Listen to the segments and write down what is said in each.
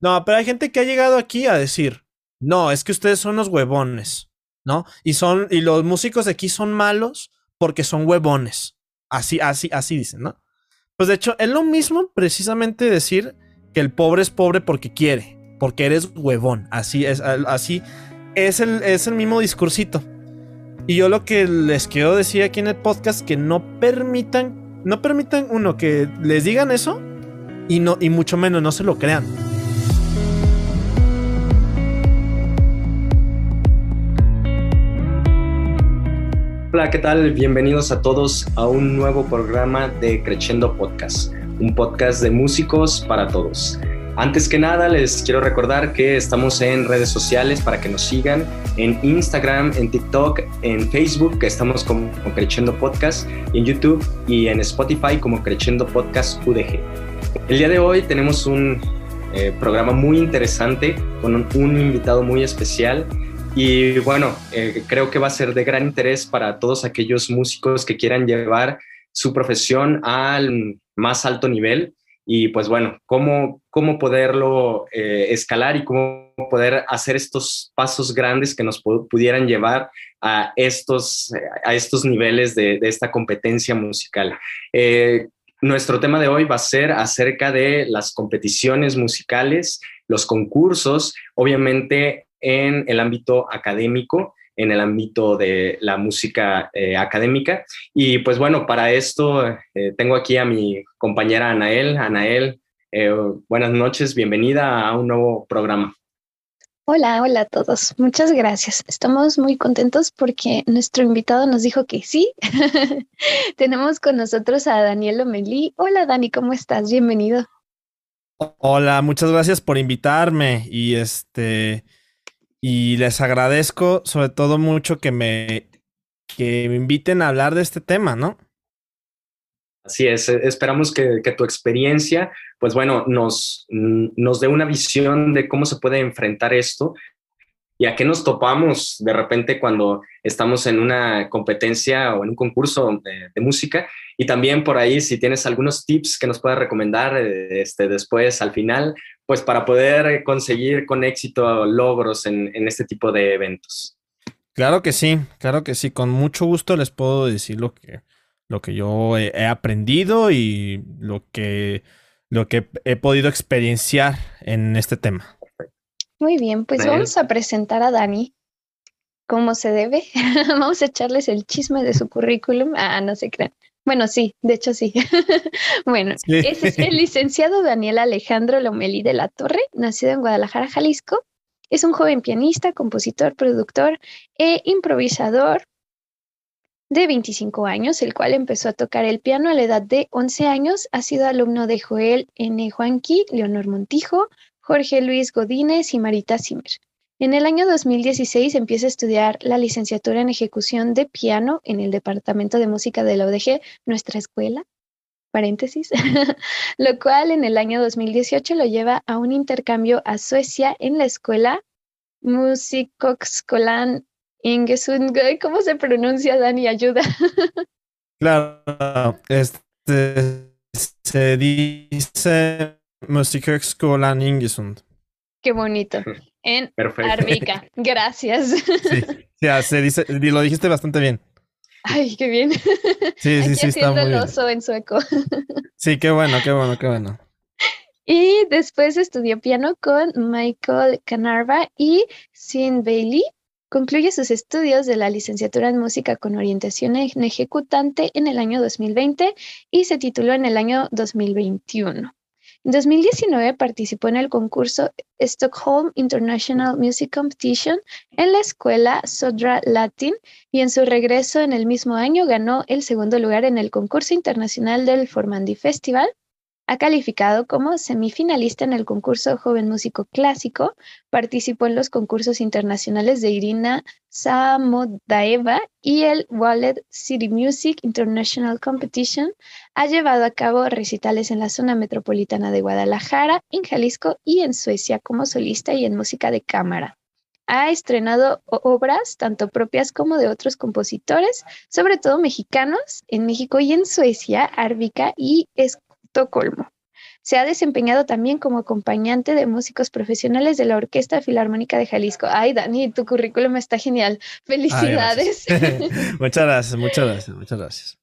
No, pero hay gente que ha llegado aquí a decir, no, es que ustedes son los huevones, ¿no? Y son, y los músicos de aquí son malos porque son huevones. Así, así, así dicen, ¿no? Pues de hecho, es lo mismo precisamente decir que el pobre es pobre porque quiere, porque eres huevón. Así es, así es el, es el mismo discursito. Y yo lo que les quiero decir aquí en el podcast que no permitan, no permitan uno que les digan eso y no y mucho menos no se lo crean. Hola, ¿qué tal? Bienvenidos a todos a un nuevo programa de Crescendo Podcast, un podcast de músicos para todos. Antes que nada, les quiero recordar que estamos en redes sociales para que nos sigan, en Instagram, en TikTok, en Facebook, que estamos como, Crescendo Podcast, en YouTube y en Spotify como Crescendo Podcast UDG. El día de hoy tenemos un eh, programa muy interesante con un invitado muy especial y bueno, eh, creo que va a ser de gran interés para todos aquellos músicos que quieran llevar su profesión al más alto nivel y pues bueno, cómo, cómo poderlo eh, escalar y cómo poder hacer estos pasos grandes que nos pudieran llevar a estos, a estos niveles de, esta competencia musical. Eh, nuestro tema de hoy va a ser acerca de las competiciones musicales, los concursos, obviamente en el ámbito académico, en el ámbito de la música eh, académica. Y pues bueno, para esto eh, tengo aquí a mi compañera Anael. Anael, eh, buenas noches, bienvenida a un nuevo programa. Hola, hola a todos. Muchas gracias. Estamos muy contentos porque nuestro invitado nos dijo que sí. Tenemos con nosotros a Daniel Lomelí. Hola Dani, ¿cómo estás? Bienvenido. Hola, muchas gracias por invitarme y este y les agradezco sobre todo mucho que me, que me inviten a hablar de este tema, ¿no? Así es, e, esperamos que, tu experiencia, pues bueno, nos, nos dé una visión de cómo se puede enfrentar esto y a qué nos topamos de repente cuando estamos en una competencia o en un concurso de, música. Y también por ahí, si tienes algunos tips que nos puedas recomendar eh, este, después, al final, pues para poder conseguir con éxito logros en, este tipo de eventos. Claro que sí, claro que sí, con mucho gusto les puedo decir lo que, lo que yo he, aprendido y lo que, lo que he podido experienciar en este tema. Muy bien, pues vamos a presentar a Dani como se debe. vamos a echarles el chisme de su currículum. Ah, no se crean. Bueno, sí, de hecho sí. bueno, ese es el licenciado Daniel Alejandro Lomelí de la Torre, nacido en Guadalajara, Jalisco. Es un joven pianista, compositor, productor e improvisador de 25 años, el cual empezó a tocar el piano a la edad de 11 años. Ha sido alumno de Joel N. Juanqui, Leonor Montijo, Jorge Luis Godínez y Marita Zimmer. En el año 2016 empieza a estudiar la licenciatura en ejecución de piano en el Departamento de Música de la UDG, nuestra escuela, paréntesis, lo cual en el año 2018 lo lleva a un intercambio a Suecia en la escuela Musikokskolan Ingesund. ¿Cómo se pronuncia, Dani? Ayuda. claro, este se dice Musikokskolan Ingesund. Qué bonito. En Arbica. Gracias. Sí, se dice, lo dijiste bastante bien. Ay, qué bien. Sí, sí, sí, está muy el oso en sueco. Sí, qué bueno, qué bueno, qué bueno. Y después estudió piano con Michael Canarva y Sean Bailey. Concluye sus estudios de la licenciatura en música con orientación en ejecutante en el año 2020 y se tituló en el año 2021. En 2019 participó en el concurso Stockholm International Music Competition en la escuela Sodra Latin y en su regreso en el mismo año ganó el segundo lugar en el concurso internacional del Formandi Festival ha calificado como semifinalista en el concurso Joven Músico Clásico, participó en los concursos internacionales de Irina Samodaeva y el Wallet City Music International Competition. Ha llevado a cabo recitales en la zona metropolitana de Guadalajara, en Jalisco y en Suecia como solista y en música de cámara. Ha estrenado obras tanto propias como de otros compositores, sobre todo mexicanos, en México y en Suecia, Árbica y Estocolmo. Se ha desempeñado también como acompañante de músicos profesionales de la Orquesta Filarmónica de Jalisco. Ay, Dani, tu currículum está genial. Felicidades. muchas gracias, muchas gracias, muchas gracias.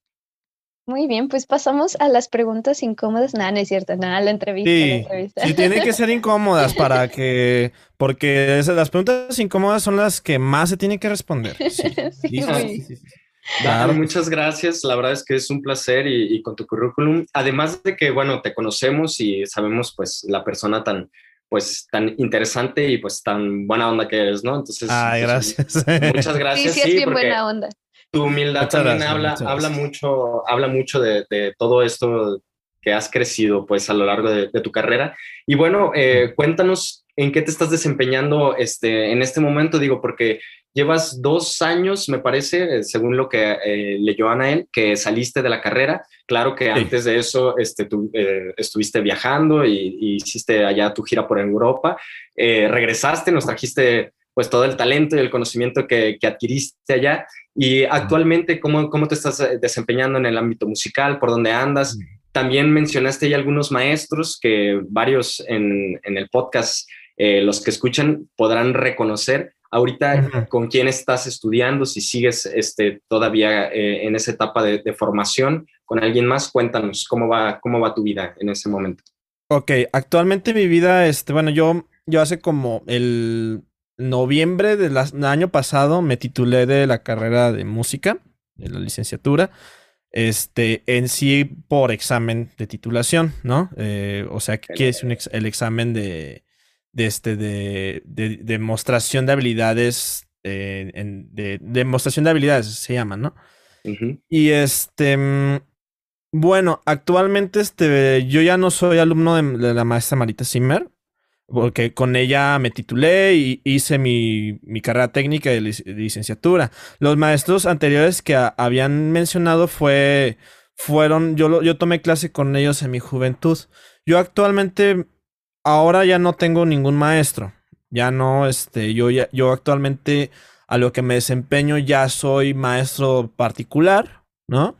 Muy bien, pues pasamos a las preguntas incómodas. Nada, no es cierto, nada, la entrevista. Sí, la entrevista. sí, tienen que ser incómodas para que, porque las preguntas incómodas son las que más se tienen que responder. Sí, Sí, sí, sí, sí, sí. Claro, muchas gracias. La verdad es que es un placer y, y con tu currículum, además de que, bueno, te conocemos y sabemos, pues, la persona tan, pues, tan interesante y, pues, tan buena onda que eres, ¿no? Entonces, Ay, pues, gracias. muchas Sí, gracias. sí, es bien porque buena onda. tu humildad Muchas también gracias, habla, habla mucho, habla mucho de, de todo esto que has crecido, pues, a lo largo de, de tu carrera. Y bueno, eh, cuéntanos en qué te estás desempeñando este, en este momento, digo, porque llevas dos años, me parece, eh, según lo que eh, leyó Anael, que saliste de la carrera. Claro que Sí. antes de eso este, tú, eh, estuviste viajando y, y hiciste allá tu gira por Europa. Eh, regresaste, nos trajiste pues todo el talento y el conocimiento que, que adquiriste allá. Y actualmente, ¿cómo, ¿cómo te estás eh, desempeñando en el ámbito musical? ¿Por dónde andas? También mencionaste ya algunos maestros que varios en, en el podcast, eh, los que escuchan, podrán reconocer. Ahorita. ¿con quién estás estudiando? Si sigues este, todavía eh, en esa etapa de, de formación con alguien más, cuéntanos cómo va, cómo va tu vida en ese momento. Ok, actualmente mi vida, este, bueno, yo, yo hace como el noviembre del año pasado me titulé de la carrera de música, de la licenciatura, este, en sí por examen de titulación, ¿no? Eh, o sea, que es un ex- el examen de, de este, de, de demostración de habilidades, eh, en- de demostración de habilidades se llama, ¿no? Y este, mm, bueno, actualmente este, yo ya no soy alumno de, de la maestra Marita Zimmer, porque con ella me titulé y hice mi, mi carrera técnica de, lic- de licenciatura. Los maestros anteriores que habían mencionado fue, fueron, yo, lo- yo tomé clase con ellos en mi juventud. Yo actualmente, ahora ya no tengo ningún maestro. Ya no, este, yo, ya, yo actualmente a lo que me desempeño ya soy maestro particular, ¿no?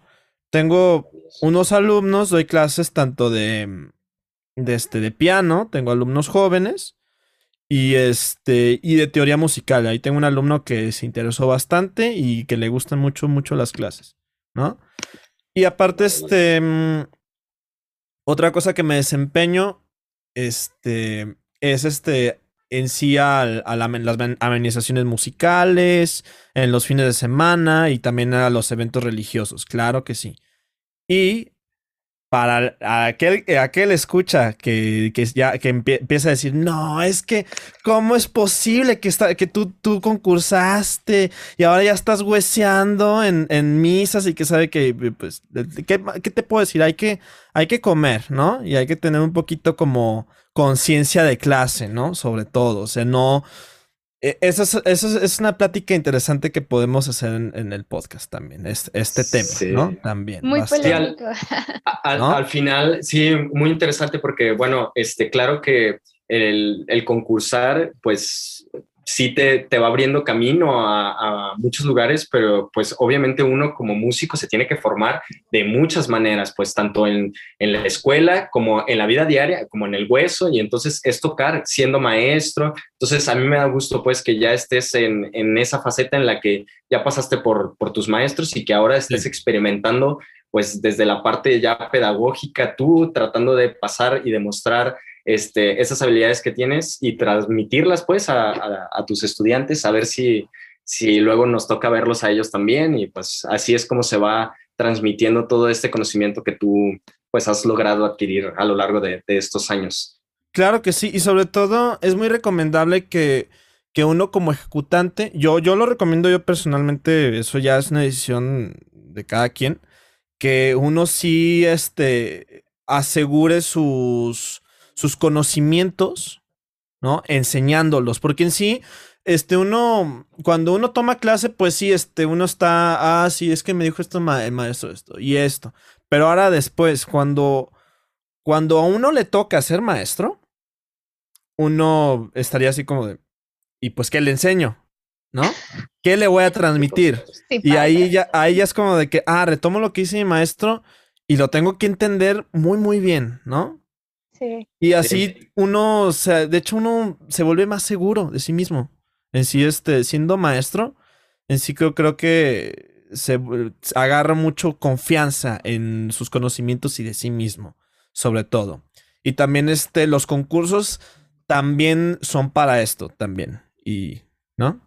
Tengo unos alumnos, doy clases tanto de, de, este, de piano, tengo alumnos jóvenes y, este, y de teoría musical. Ahí tengo un alumno que se interesó bastante y que le gustan mucho, mucho las clases, ¿no? Y aparte, este, mm, otra cosa que me desempeño, este, es este, en sí al- a, la- las amen- amenizaciones musicales, en los fines de semana y también a los eventos religiosos, claro que sí. Y para aquel, aquel escucha que, que ya que empie- empieza a decir, no, es que, ¿cómo es posible que, está, que tú, tú concursaste y ahora ya estás hueseando en, en misas y que sabe que, pues, ¿qué, qué te puedo decir? Hay que, hay que comer, ¿no? Y hay que tener un poquito como conciencia de clase, ¿no? Sobre todo, o sea, no... e- Esa es, esa es- una plática interesante que podemos hacer en, en el podcast también, es- este tema, Sí. ¿no? También. Muy polémico. Al, ¿No? al final, sí, muy interesante porque, bueno, este, claro que el, el concursar, pues sí te, te va abriendo camino a, a muchos lugares, pero pues obviamente uno como músico se tiene que formar de muchas maneras, pues tanto en, en la escuela como en la vida diaria, como en el hueso, y entonces es tocar siendo maestro. Entonces a mí me da gusto pues que ya estés en, en esa faceta en la que ya pasaste por, por tus maestros y que ahora estés Sí. experimentando pues desde la parte ya pedagógica, tú tratando de pasar y demostrar este, esas habilidades que tienes y transmitirlas pues a, tus estudiantes, a ver si, si luego nos toca verlos a ellos también y pues así es como se va transmitiendo todo este conocimiento que tú pues has logrado adquirir a lo largo de, de estos años. Claro que sí, y sobre todo es muy recomendable que, que uno como ejecutante, yo, yo lo recomiendo yo personalmente, eso ya es una decisión de cada quien, que uno sí este, asegure sus, sus conocimientos, ¿no? Enseñándolos, porque en sí, este, uno, cuando uno toma clase, pues sí, este, uno está, ah, sí, es que me dijo esto ma- el maestro esto y esto, pero ahora después, cuando, cuando a uno le toca ser maestro, uno estaría así como de, ¿y pues qué le enseño? ¿No? ¿Qué le voy a transmitir? Sí, Y ahí ya, ahí ya es como de que, ah, retomo lo que hice mi maestro y lo tengo que entender muy, muy bien, ¿no? Sí. Y así uno, o sea, de hecho uno se vuelve más seguro de sí mismo. En sí, este, siendo maestro, en sí creo, creo que se agarra mucho confianza en sus conocimientos y de sí mismo, sobre todo. Y también este, los concursos también son para esto también. Y, ¿no?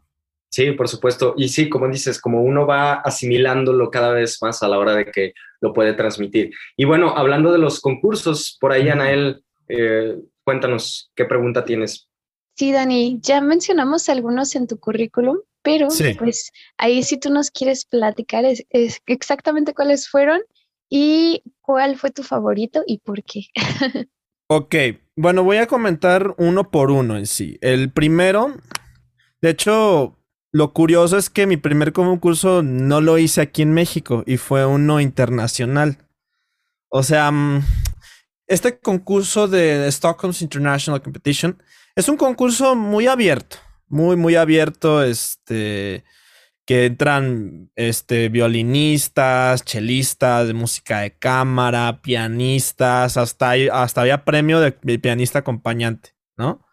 Sí, por supuesto. Y sí, como dices, como uno va asimilándolo cada vez más a la hora de que lo puede transmitir. Y bueno, hablando de los concursos, por ahí. Anael, eh, cuéntanos, ¿qué pregunta tienes? Sí, Dani, ya mencionamos algunos en tu currículum, pero Sí. pues ahí si tú nos quieres platicar es, es exactamente cuáles fueron y cuál fue tu favorito y por qué. Ok, bueno, voy a comentar uno por uno en sí. El primero, de hecho, lo curioso es que mi primer concurso no lo hice aquí en México y fue uno internacional. O sea, mm, este concurso de Stockholm's International Competition es un concurso muy abierto, muy, muy abierto, este, que entran, este, violinistas, chelistas, de música de cámara, pianistas, hasta, hasta había premio de pianista acompañante, ¿no?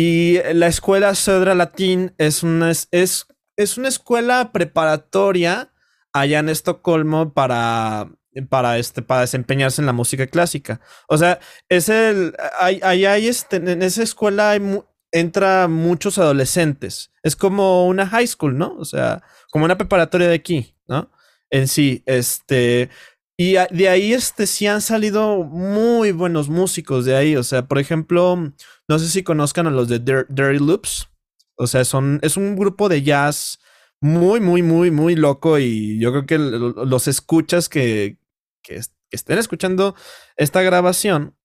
Y la escuela Cedra Latín es una, es, es, una escuela preparatoria allá en Estocolmo para, para, este, para desempeñarse en la música clásica. O sea, es el. Hay, hay, este, en esa escuela hay mu- entra muchos adolescentes. Es como una high school, ¿no? O sea, como una preparatoria de aquí, ¿no? En sí, este. Y de ahí, este, sí han salido muy buenos músicos de ahí. O sea, por ejemplo, no sé si conozcan a los de Dir- Dirty Loops. O sea, son, es un grupo de jazz muy, muy, muy, muy loco. Y yo creo que los escuchas que, que, est- que estén escuchando esta grabación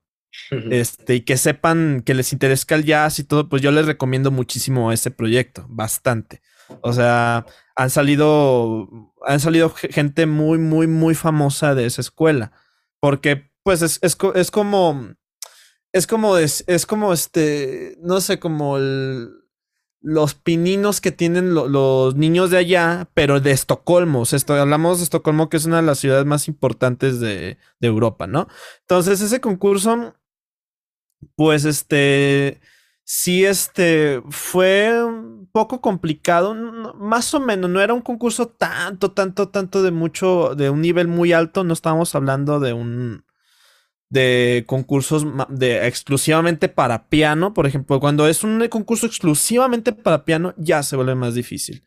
este, y que sepan que les interesa el jazz y todo, pues yo les recomiendo muchísimo ese proyecto, bastante. O sea, han salido, han salido ge- gente muy, muy, muy famosa de esa escuela. Porque, pues, es, es, es como, es como, es, es como este, no sé, como el- los pininos que tienen lo- los niños de allá, pero de Estocolmo. O sea, hablamos de Estocolmo, que es una de las ciudades más importantes de, de Europa, ¿no? Entonces, ese concurso, pues, este, sí, este, fue un poco complicado, más o menos, no era un concurso tanto, tanto, tanto de mucho, de un nivel muy alto, no estábamos hablando de un, de concursos de exclusivamente para piano, por ejemplo, cuando es un concurso exclusivamente para piano, ya se vuelve más difícil.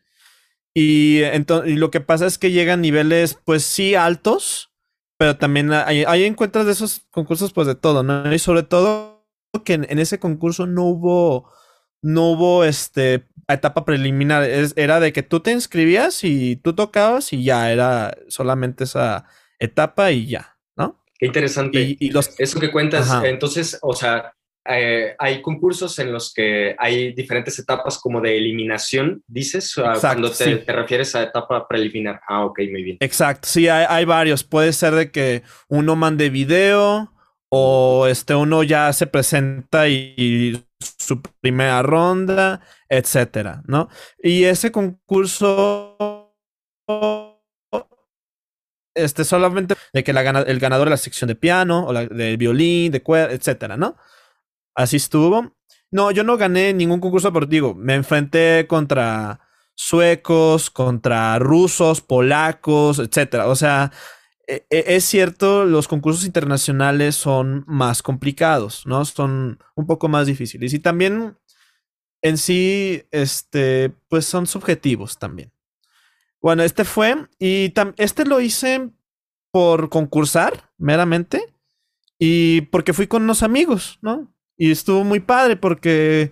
Y, y lo que pasa es que llegan niveles, pues sí, altos, pero también ahí encuentras de esos concursos, pues de todo, ¿no? Y sobre todo que en, ese concurso no hubo, no hubo este etapa preliminar, era de que tú te inscribías y tú tocabas y ya era solamente esa etapa y ya. Qué interesante. Y, y los Eso que cuentas, Ajá. entonces, o sea, eh, hay concursos en los que hay diferentes etapas como de eliminación, dices, Exacto, cuando te, sí. te refieres a etapa preliminar. Ah, ok, muy bien. Exacto, sí, hay, hay varios. Puede ser de que uno mande video o este uno ya se presenta y, y su primera ronda, etcétera, ¿no? Y ese concurso este solamente de que la el ganador de la sección de piano o la de violín, de cuerda, etcétera, ¿no? Así estuvo. No, yo no gané ningún concurso deportivo. Me enfrenté contra suecos, contra rusos, polacos, etcétera. O sea, e- e- es cierto, los concursos internacionales son más complicados, ¿no? Son un poco más difíciles. Y también en sí, este, pues son subjetivos también. Bueno, este fue, y este lo hice por concursar, meramente, y porque fui con unos amigos, ¿no? Y estuvo muy padre porque,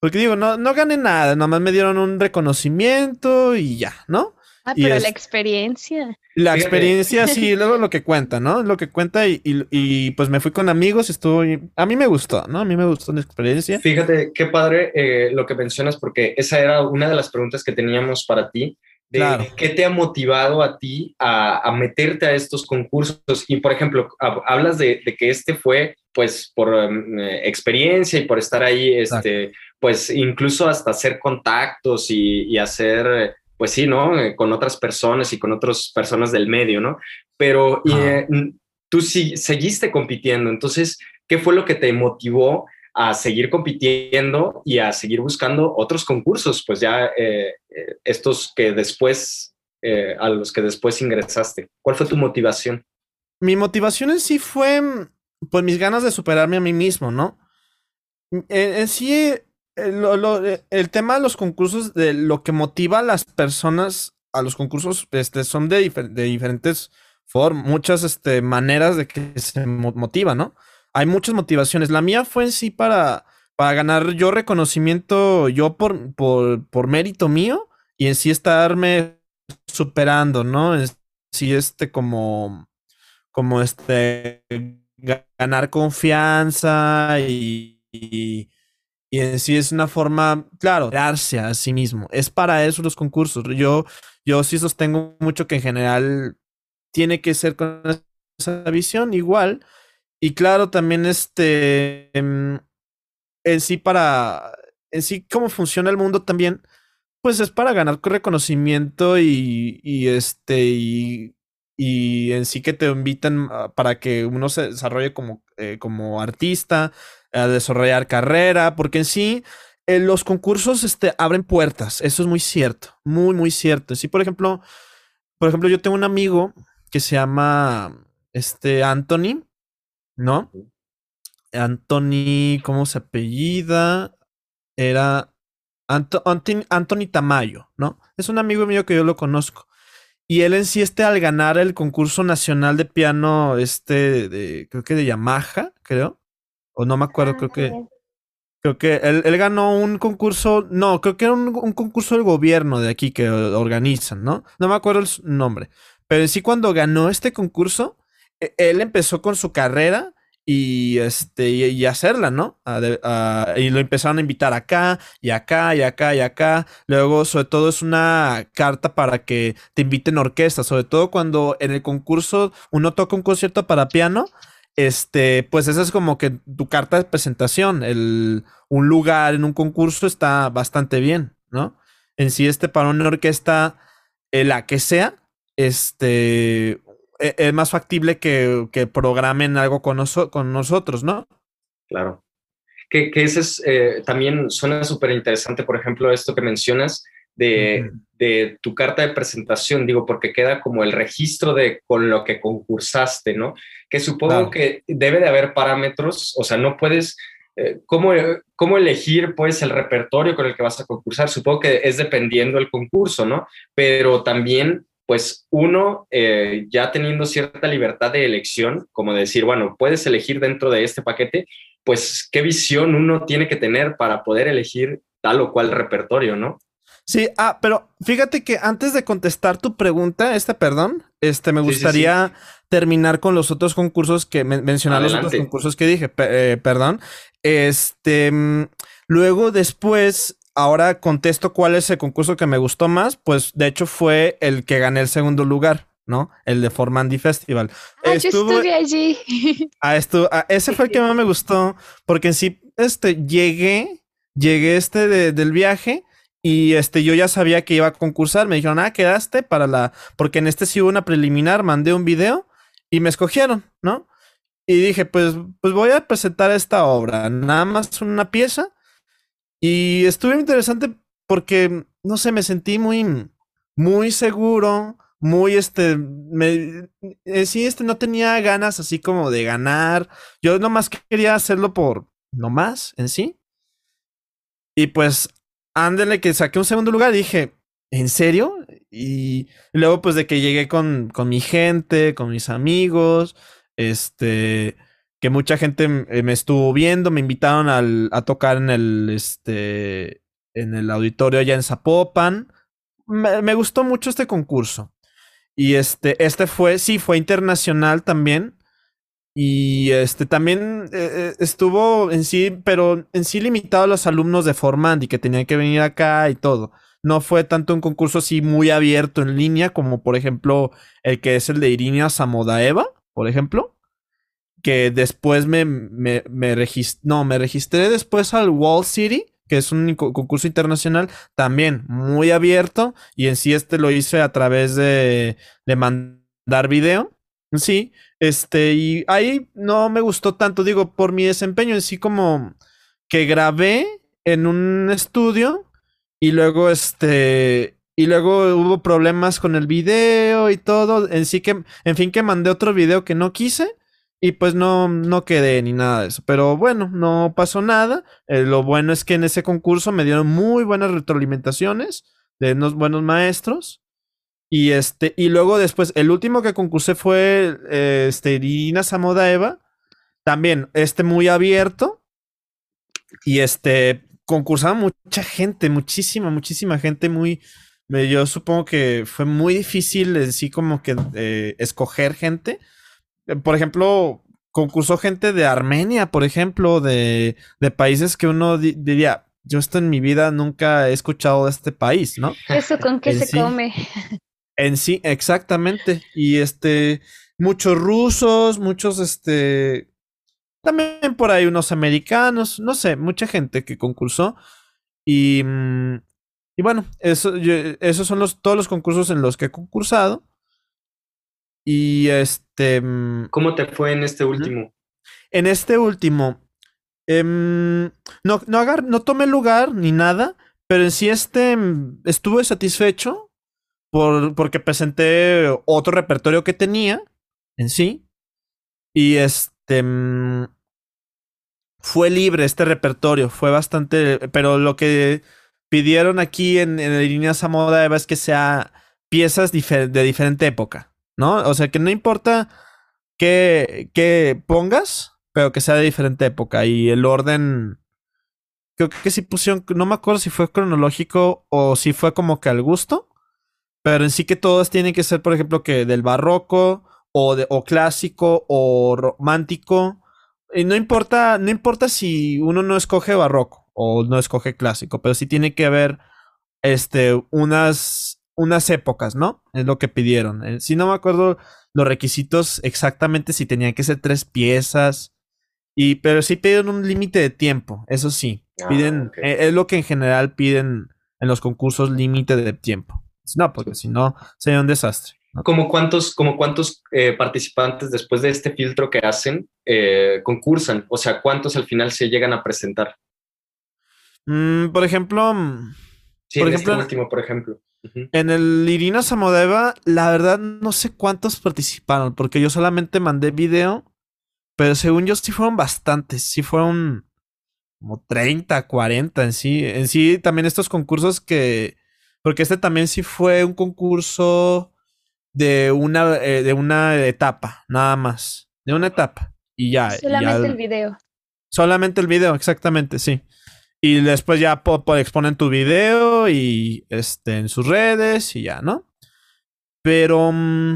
porque digo, no, no gané nada, nada más me dieron un reconocimiento y ya, ¿no? Ah, Y pero es- la experiencia. La Fíjate. experiencia, sí, luego lo que cuenta, ¿no? Lo que cuenta y, y- y, pues me fui con amigos y estuvo, a mí me gustó, ¿no? A mí me gustó la experiencia. Fíjate qué padre eh, lo que mencionas, porque esa era una de las preguntas que teníamos para ti. De Claro. ¿Qué te ha motivado a ti a, a meterte a estos concursos? Y, por ejemplo, hab- hablas de, de que este fue, pues, por em, eh, experiencia y por estar ahí, este, pues, incluso hasta hacer contactos y, y hacer, pues sí, ¿no? Eh, con otras personas y con otras personas del medio, ¿no? Pero y, eh, tú sí seguiste compitiendo, entonces ¿qué fue lo que te motivó a seguir compitiendo y a seguir buscando otros concursos? Pues ya eh, eh, estos que después, eh, a los que después ingresaste. ¿Cuál fue tu motivación? Mi motivación en sí fue, pues, mis ganas de superarme a mí mismo, ¿no? En, sí, el tema de los concursos, de lo que motiva a las personas a los concursos, este, son de, de diferentes formas, muchas este, maneras de que se motiva, ¿no? Hay muchas motivaciones. La mía fue en sí para, para ganar yo reconocimiento, yo por, por, por mérito mío, y en sí estarme superando, ¿no? En sí, este, como, como este, ganar confianza y, y, en sí es una forma, claro, darse a sí mismo. Es para eso los concursos. Yo, yo sí sostengo mucho que en general tiene que ser con esa visión igual. Y claro, también este, em, en, sí para, en sí cómo funciona el mundo también, pues es para ganar reconocimiento y, este, y, y, en sí que te invitan para que uno se desarrolle como, eh, como artista, a desarrollar carrera, porque en sí eh, los concursos este, abren puertas, eso es muy cierto, muy, muy cierto. Sí, por ejemplo, por ejemplo, yo tengo un amigo que se llama este Anthony, ¿no? Anthony, ¿cómo se apellida? Era Anthony, Tamayo, ¿no? Es un amigo mío que yo lo conozco. Y él en sí, este, al ganar el concurso nacional de piano, este, de, creo que de Yamaha, creo. O no me acuerdo, ah, creo que. Creo que él, ganó un concurso. No, creo que era un, un, concurso del gobierno de aquí que organizan, ¿no? No me acuerdo el nombre. Pero sí, cuando ganó este concurso, él empezó con su carrera y este y, hacerla, ¿no? y lo empezaron a invitar acá y acá y acá y acá. Luego, sobre todo, es una carta para que te inviten orquesta, sobre todo cuando en el concurso uno toca un concierto para piano. Este, pues esa es como que tu carta de presentación. El, un lugar en un concurso está bastante bien, ¿no? En sí, este para una orquesta, eh, la que sea, este, e-, es más factible que, que programen algo con, con nosotros, ¿no? Claro. Que, que ese es, eh, también suena súper interesante, por ejemplo, esto que mencionas de, de, tu carta de presentación, digo, porque queda como el registro de con lo que concursaste, ¿no? Que supongo que debe de haber parámetros, o sea, no puedes, eh, ¿cómo, ¿cómo, elegir pues el repertorio con el que vas a concursar? Supongo que es dependiendo del concurso, ¿no? Pero también pues uno, eh, ya teniendo cierta libertad de elección, como decir, bueno, puedes elegir dentro de este paquete, pues qué visión uno tiene que tener para poder elegir tal o cual repertorio, ¿no? Sí, ah, pero fíjate que antes de contestar tu pregunta, este perdón, este me gustaría terminar con los otros concursos que mencionar los otros concursos que dije, eh, perdón. Este, mm, luego después ahora contesto cuál es el concurso que me gustó más. Pues de hecho fue el que gané el segundo lugar, ¿no? El de Formandi Festival. Ah, yo estuve allí. Ah, esto, ah, ese fue el que más me gustó, porque en sí, este, llegué, llegué este del viaje. Y este, yo ya sabía que iba a concursar. Me dijeron, ah, quedaste para la. Porque en este sí hubo una preliminar, mandé un video y me escogieron, ¿no? Y dije, pues, pues voy a presentar esta obra. Nada más una pieza y estuvo interesante porque, no sé, me sentí muy, muy seguro, muy este, me, eh, sí, este no tenía ganas así como de ganar. Yo nomás quería hacerlo por nomás en sí. Y pues, ándele que saqué un segundo lugar y dije, ¿en serio? Y luego pues de que llegué con, con mi gente, con mis amigos, este, que mucha gente eh, me estuvo viendo, me invitaron a tocar en el, este, en el auditorio allá en Zapopan. Me, gustó mucho este concurso. Y este, este fue, sí, fue internacional también. Y este también eh, eh, estuvo en sí, pero en sí limitado a los alumnos de Formandi que tenían que venir acá y todo. No fue tanto un concurso así muy abierto en línea como por ejemplo el que es el de Irinia Samodaeva, por ejemplo que después me, me, me registré, no, me registré después al Wall City, que es un concurso internacional también muy abierto y en sí este lo hice a través de, de mandar video. Sí, este, y ahí no me gustó tanto, digo, por mi desempeño en sí como que grabé en un estudio y luego este, y luego hubo problemas con el video y todo, en sí que, en fin que mandé otro video que no quise y pues no, no quedé ni nada de eso, pero bueno, no pasó nada, eh, lo bueno es que en ese concurso me dieron muy buenas retroalimentaciones de unos buenos maestros. Y este, y luego después, el último que concursé fue eh, este, Irina. También, este muy abierto. Y este, concursaba mucha gente, muchísima, muchísima gente muy. Yo supongo que fue muy difícil así como que eh, escoger gente. Por ejemplo, concursó gente de Armenia, por ejemplo, de, de países que uno diría, yo esto en mi vida nunca he escuchado de este país, ¿no? ¿Eso con qué se come? En sí, exactamente. Y este, muchos rusos, muchos, este, también por ahí unos americanos, no sé, mucha gente que concursó. Y, mm, y bueno, eso, esos son los, todos los concursos en los que he concursado. Y este... Mm, ¿Cómo te fue en este último? En este último, em, no, no, agar, no tomé lugar ni nada, pero en sí este mm, estuve satisfecho porque presenté otro repertorio que tenía en sí. Y este. Mm, fue libre este repertorio, fue bastante. Pero lo que pidieron aquí en, en línea Samoda Eva es que sea piezas de diferente época, ¿no? O sea, que no importa qué, qué pongas, pero que sea de diferente época. Y el orden. Creo que si pusieron. No me acuerdo si fue cronológico o si fue como que al gusto. Pero en sí que todos tienen que ser, por ejemplo, que del barroco o, de, o clásico o romántico. Y no importa, no importa si uno no escoge barroco o no escoge clásico, pero sí tiene que haber este, unas, unas épocas, ¿no? Es lo que pidieron. Eh, si no me acuerdo los requisitos exactamente si tenían que ser tres piezas. Y, pero sí pidieron un límite de tiempo, eso sí. Ah, piden, eh, es lo que en general piden en los concursos límite de tiempo. No, porque si no, sería un desastre. ¿Como cuántos, como cuántos eh, participantes después de este filtro que hacen eh, concursan? O sea, ¿cuántos al final se llegan a presentar? Mm, por ejemplo... Sí, por en este ejemplo, este último, por ejemplo. En el Irina Samodeva, la verdad no sé cuántos participaron, porque yo solamente mandé video, pero según yo sí fueron bastantes, sí fueron como 30, 40 en sí. En sí, también estos concursos que porque este también sí fue un concurso de una, eh, de una etapa, nada más. De una etapa. Y ya. Solamente el video. Solamente el video, exactamente, sí. Y después ya exponen tu video y este, en sus redes y ya, ¿no? Pero mm,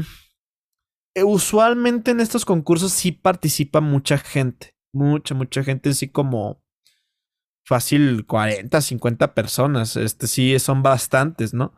eh, usualmente en estos concursos sí participa mucha gente. Mucha, mucha gente, así como fácil 40, 50 personas. Este sí, son bastantes, ¿no?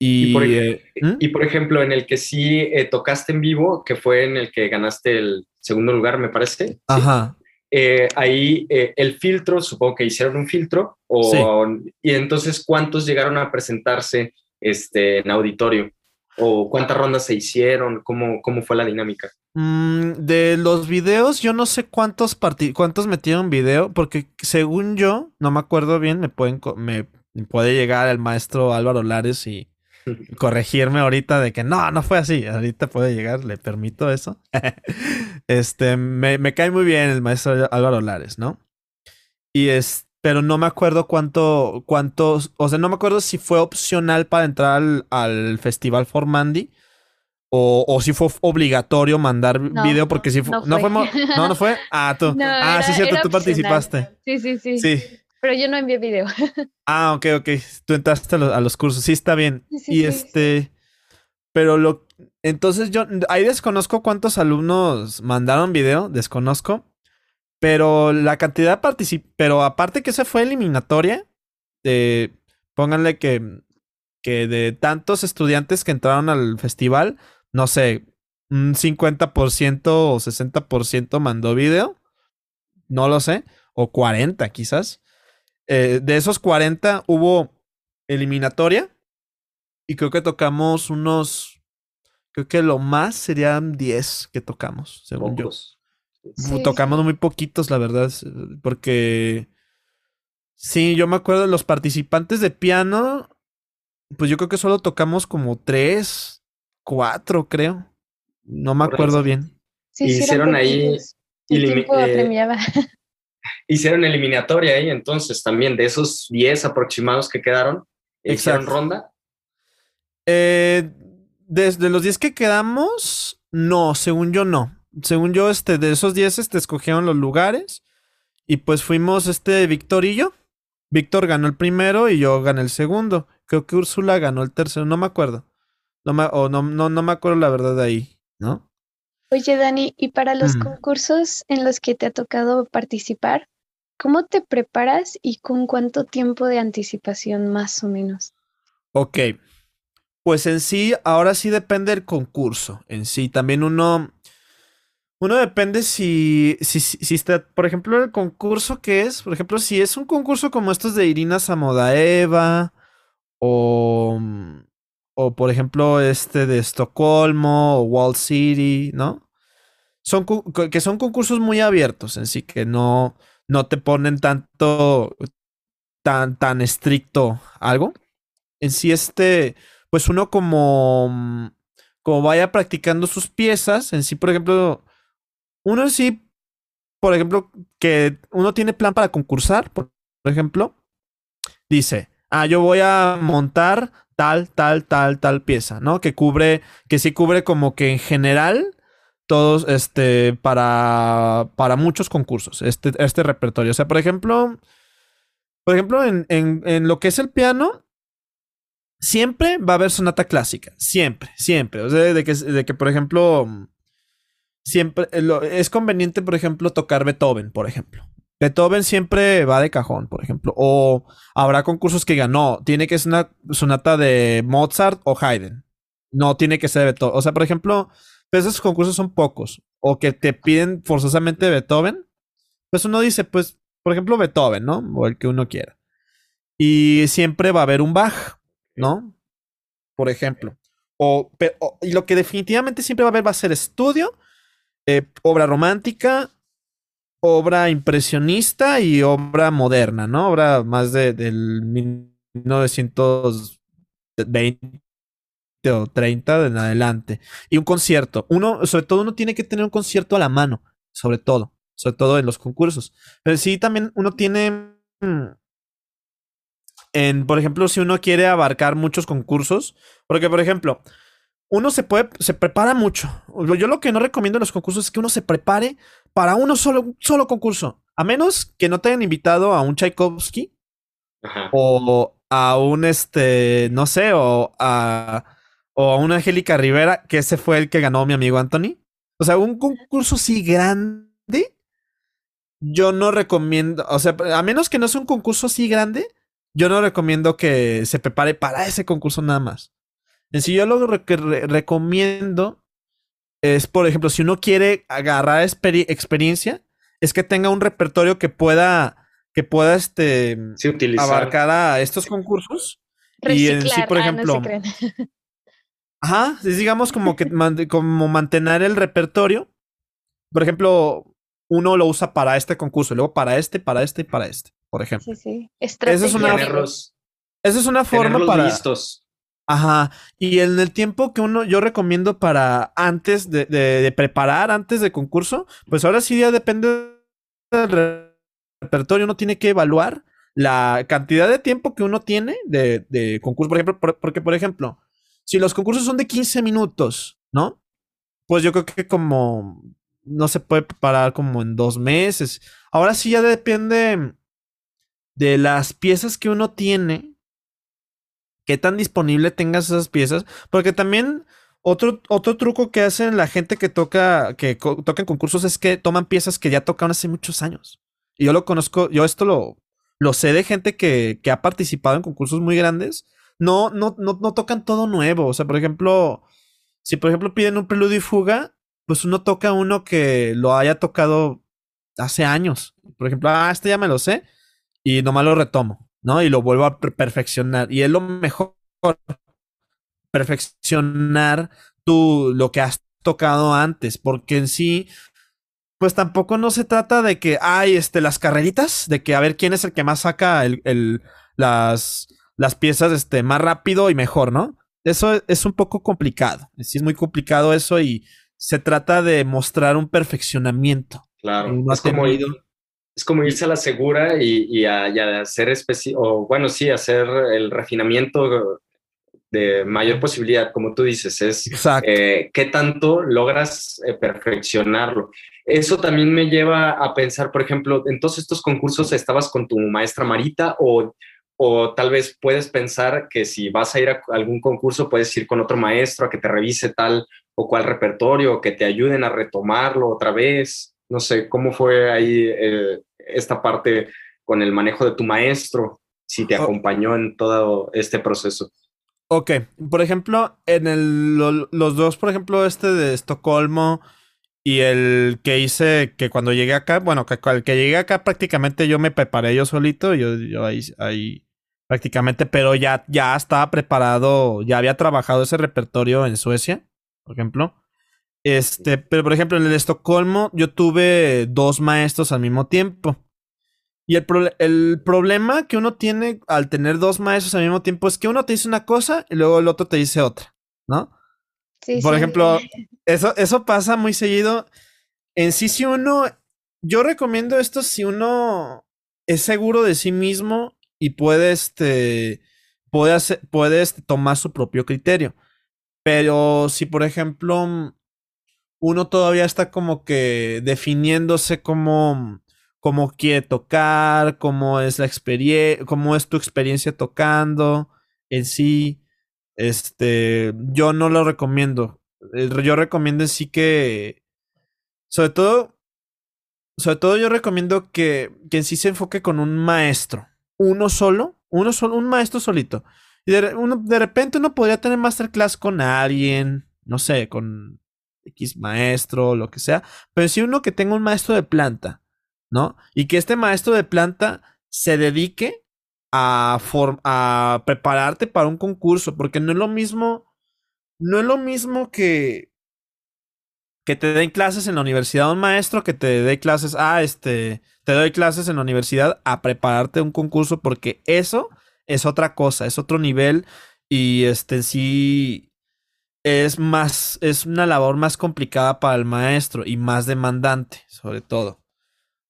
Y, por, eh, ¿Mm? por ejemplo, en el que sí eh, tocaste en vivo, que fue en el que ganaste el segundo lugar, me parece. Ajá. Eh, ahí el filtro, supongo que hicieron un filtro, o, y entonces, ¿cuántos llegaron a presentarse este, en auditorio? ¿O cuántas rondas se hicieron? ¿Cómo, cómo fue la dinámica? Mm, de los videos, yo no sé cuántos cuántos metieron video, porque según yo, no me acuerdo bien, me pueden me puede llegar el maestro Álvaro Lares y corregirme ahorita de que no, no fue así. Ahorita puede llegar, le permito eso. este, me, me, cae muy bien el maestro Álvaro Lares, ¿no? Y es, pero no me acuerdo cuánto, cuántos, o sea, no me acuerdo si fue opcional para entrar al, al Festival Formandi o, si fue obligatorio mandar video porque si fue, no, fue. no, no fue. Ah, tú. ah, sí, cierto, tú participaste. Sí, sí, sí. Sí. Pero yo no envié video. ah, ok, ok. Tú entraste a los, cursos. Sí, está bien. y este. Pero lo. Entonces yo. Ahí desconozco cuántos alumnos mandaron video. Desconozco. Pero la cantidad de Pero aparte que esa fue eliminatoria. De, pónganle que. Que de tantos estudiantes que entraron al festival no sé, un 50% o 60% mandó video. No lo sé. O 40 quizás. Eh, de esos 40 hubo eliminatoria. Y creo que tocamos unos Creo que lo más serían 10 que tocamos, según Pocos. yo. Sí, tocamos muy poquitos, la verdad, porque sí, yo me acuerdo de los participantes de piano, pues yo creo que solo tocamos como tres, cuatro, creo. No me acuerdo sí. bien. Sí, Hicieron ahí elimi- eh. Hicieron eliminatoria ahí, entonces también de esos 10 aproximados que quedaron, hicieron Exacto. ronda. Eh, desde los 10 que quedamos, no, según yo no. Según yo, este, de esos 10, este, escogieron los lugares. Y pues fuimos, este, Víctor y yo. Víctor ganó el primero y yo gané el segundo. Creo que Úrsula ganó el tercero, no me acuerdo. No me, o no, no, no me acuerdo la verdad de ahí, ¿no? Oye, Dani, y para los Mm. concursos en los que te ha tocado participar, ¿cómo te preparas y con cuánto tiempo de anticipación más o menos? Ok. Pues en sí, ahora sí depende del concurso. En sí, también uno. Uno depende si, si, si, está, por ejemplo, el concurso que es, por ejemplo, si es un concurso como estos de Irina Samodaeva o, o por ejemplo, este de Estocolmo o Wall City, ¿no? Son, que son concursos muy abiertos en sí, que no, no te ponen tanto, tan, tan estricto algo. En sí, este, pues uno como, mm, como vaya practicando sus piezas, en sí, por ejemplo, uno sí, por ejemplo, que uno tiene plan para concursar, por, por ejemplo, dice, ah, yo voy a montar tal, tal, tal, tal pieza, ¿no? Que cubre, que sí cubre como que en general todos, este, para, para muchos concursos, este, este repertorio. O sea, por ejemplo, por ejemplo, en, en, en lo que es el piano, siempre va a haber sonata clásica. Siempre, siempre. O sea, de que, de que por ejemplo, siempre eh, es conveniente, por ejemplo, tocar Beethoven, por ejemplo. Beethoven siempre va de cajón, por ejemplo. O habrá concursos que digan, no, tiene que ser una sonata de Mozart o Haydn. No tiene que ser Beethoven. O sea, por ejemplo, pues esos concursos son pocos. O que te piden forzosamente Beethoven. Pues uno dice, pues, por ejemplo, Beethoven, ¿no? O el que uno quiera. Y siempre va a haber un Bach, ¿no? Por ejemplo. O, pe- o- y lo que definitivamente siempre va a haber va a ser estudio, eh, obra romántica, obra impresionista y obra moderna, ¿no? Obra más de, del 1920 o 30 en adelante. Y un concierto. Uno, sobre todo, uno tiene que tener un concierto a la mano, sobre todo, sobre todo en los concursos. Pero sí, también uno tiene. En, por ejemplo, si uno quiere abarcar muchos concursos, porque, por ejemplo, uno se puede, se prepara mucho. Yo lo que no recomiendo en los concursos es que uno se prepare para uno solo, solo concurso. A menos que no te hayan invitado a un Tchaikovsky Ajá. o a un este, no sé, o a, o a una Angélica Rivera, que ese fue el que ganó mi amigo Anthony. O sea, un concurso así grande, yo no recomiendo, o sea, a menos que no sea un concurso así grande, yo no recomiendo que se prepare para ese concurso nada más. En sí, yo lo que re- recomiendo es, por ejemplo, si uno quiere agarrar experi- experiencia, es que tenga un repertorio que pueda, que pueda, este, Sí, utilizar. abarcar a estos concursos. Y en sí, por ah, no se ejemplo, crean. Ajá, es digamos como que man- como mantener el repertorio. Por ejemplo, uno lo usa para este concurso, luego para este, para este y para este, por ejemplo. Sí, sí. Esa es una- tenerlos, es una forma para. listos. Ajá. Y en el tiempo que uno, yo recomiendo para antes de, de- de preparar, antes de concurso, pues ahora sí ya depende del re- repertorio. Uno tiene que evaluar la cantidad de tiempo que uno tiene de, de concurso. Por ejemplo, por- porque, por ejemplo, si los concursos son de 15 minutos, ¿no? Pues yo creo que como no se puede preparar como en dos meses. Ahora sí ya depende de las piezas que uno tiene qué tan disponible tengas esas piezas. Porque también otro, otro truco que hacen la gente que toca, que co- en concursos es que toman piezas que ya tocaron hace muchos años. Y yo lo conozco, yo esto lo, lo sé de gente que, que ha participado en concursos muy grandes. No, no, no, no tocan todo nuevo. O sea, por ejemplo, si por ejemplo piden un preludio y fuga, pues uno toca uno que lo haya tocado hace años. Por ejemplo, ah, este ya me lo sé y nomás lo retomo, ¿no? Y lo vuelvo a per- perfeccionar. Y es lo mejor, perfeccionar tú lo que has tocado antes, porque en sí, pues tampoco no se trata de que hay este, las carreritas, de que a ver quién es el que más saca el, las, las piezas este, más rápido y mejor, ¿no? Eso es un poco complicado. Sí, es muy complicado eso y se trata de mostrar un perfeccionamiento. Claro, es como, es como irse a la segura y, a, hacer especie, o bueno, sí, hacer el refinamiento de mayor posibilidad, como tú dices, es eh, qué tanto logras eh, perfeccionarlo. Eso también me lleva a pensar, por ejemplo, en todos estos concursos estabas con tu maestra Marita o, o tal vez puedes pensar que si vas a ir a algún concurso puedes ir con otro maestro a que te revise tal o cual repertorio, que te ayuden a retomarlo otra vez. No sé, ¿cómo fue ahí eh, esta parte con el manejo de tu maestro? Si te acompañó en todo este proceso. Ok, por ejemplo, en el, los dos, por ejemplo, este de Estocolmo y el que hice que cuando llegué acá, bueno, que el que llegué acá prácticamente yo me preparé yo solito, yo, yo ahí, ahí prácticamente, pero ya, ya estaba preparado, ya había trabajado ese repertorio en Suecia, por ejemplo. Este, pero por ejemplo, en el Estocolmo yo tuve dos maestros al mismo tiempo. Y el, el, problema que uno tiene al tener dos maestros al mismo tiempo es que uno te dice una cosa y luego el otro te dice otra, ¿no? Sí, Por ejemplo, eso, eso pasa muy seguido. En sí, si uno, yo recomiendo esto si uno es seguro de sí mismo y puede, este, puede, hacer, puede este, tomar su propio criterio. Pero si, por ejemplo, uno todavía está como que definiéndose como cómo quiere tocar, cómo es la experiencia, cómo es tu experiencia tocando en sí. Este, yo no lo recomiendo. Eh, yo recomiendo en sí que, sobre todo, sobre todo yo recomiendo que, que en sí se enfoque con un maestro, uno solo, uno solo, un maestro solito. Y de, de repente uno podría tener masterclass con alguien, no sé, con X maestro, lo que sea, pero si uno que tenga un maestro de planta, ¿no? Y que este maestro de planta se dedique a, a prepararte para un concurso, porque no es lo mismo, no es lo mismo que que te den clases en la universidad un maestro que te dé clases, ah, este, te doy clases en la universidad a prepararte un concurso porque eso es otra cosa, es otro nivel y este sí es más, es una labor más complicada para el maestro y más demandante, sobre todo.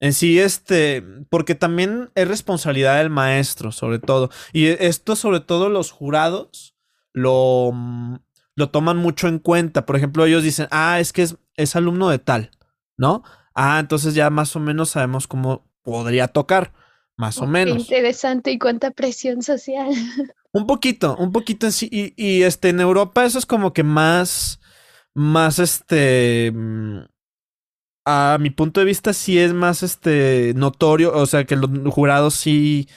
En sí, este, porque también es responsabilidad del maestro, sobre todo. Y esto, sobre todo, los jurados lo, mm, lo toman mucho en cuenta. Por ejemplo, ellos dicen, ah, es que es, es alumno de tal, ¿no? Ah, entonces ya más o menos sabemos cómo podría tocar, más o menos. interesante y cuánta presión social. Un poquito, un poquito en sí. Y, y este, en Europa eso es como que más, más este mm, a mi punto de vista sí es más este notorio, o sea que los jurados sí,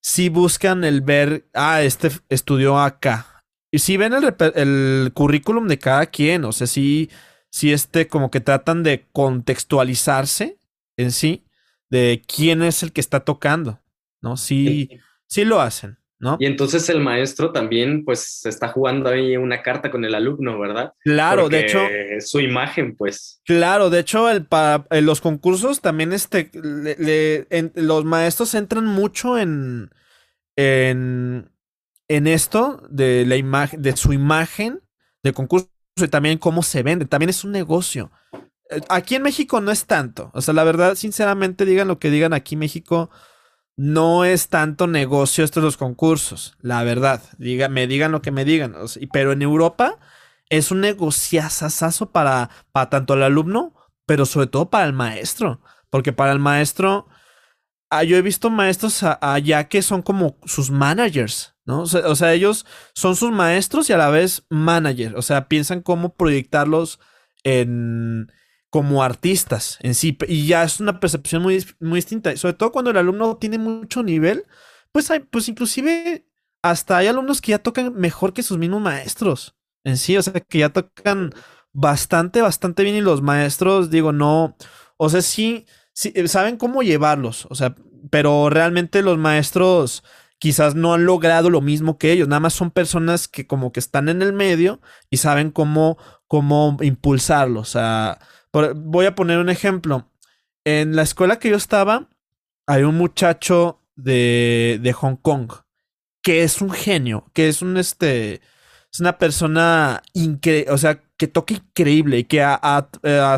sí buscan el ver, ah, este estudió acá. Y sí ven el, el currículum de cada quien, o sea, sí, sí este como que tratan de contextualizarse en sí de quién es el que está tocando, ¿no? Sí, sí lo hacen. Y entonces el maestro también, pues, está jugando ahí una carta con el alumno, ¿verdad? Claro, de hecho. Su imagen, pues. Claro, de hecho, el, para en los concursos también este, los maestros entran mucho en, en, en esto de la imagen, de su imagen de concurso y también cómo se vende. También es un negocio. Eh, aquí en México no es tanto. O sea, la verdad, sinceramente, digan lo que digan aquí en México no es tanto negocio estos los concursos, la verdad. Diga, me digan lo que me digan. pero en Europa es un negociazazazo para, para tanto el alumno, pero sobre todo para el maestro. Porque para el maestro, ah, yo he visto maestros allá que son como sus managers, ¿no? O sea, ellos son sus maestros y a la vez manager. O sea, piensan cómo proyectarlos en, como artistas en sí. Y ya es una percepción muy, muy distinta. Sobre todo cuando el alumno tiene mucho nivel, pues hay, pues inclusive hasta hay alumnos que ya tocan mejor que sus mismos maestros en sí. O sea, que ya tocan bastante, bastante bien. Y los maestros, digo, no. O sea, sí, sí saben cómo llevarlos. O sea, pero realmente los maestros quizás no han logrado lo mismo que ellos, nada más son personas que como que están en el medio y saben cómo, cómo impulsarlo. O sea, voy a poner un ejemplo. En la escuela que yo estaba, hay un muchacho de, de Hong Kong que es un genio, que es un este. Es una persona increíble, o sea, que toca increíble y que a,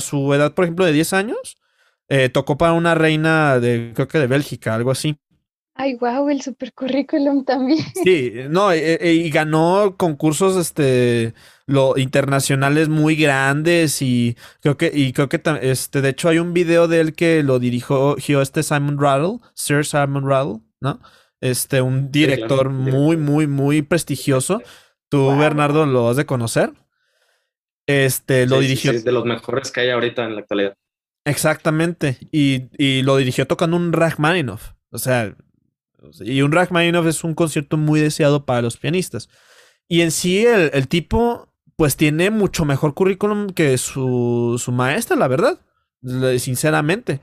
su edad, por ejemplo, de 10 años, eh, tocó para una reina de, creo que de Bélgica, algo así. Ay, wow, el super currículum también. Sí, no, e, e, y, ganó concursos este lo, internacionales muy grandes y creo que y creo que este de hecho hay un video de él que lo dirigió este Simon Rattle, Sir Simon Rattle, ¿no? Este un director muy muy muy prestigioso. Tú Bernardo lo has de conocer. Este lo dirigió de los mejores que hay ahorita en la actualidad. Exactamente, y, y lo dirigió tocando un Rachmaninoff. O sea, y un Rachmaninoff es un concierto muy deseado para los pianistas. Y en sí, el, tipo, pues tiene mucho mejor currículum que su, su maestra, la verdad. Sinceramente.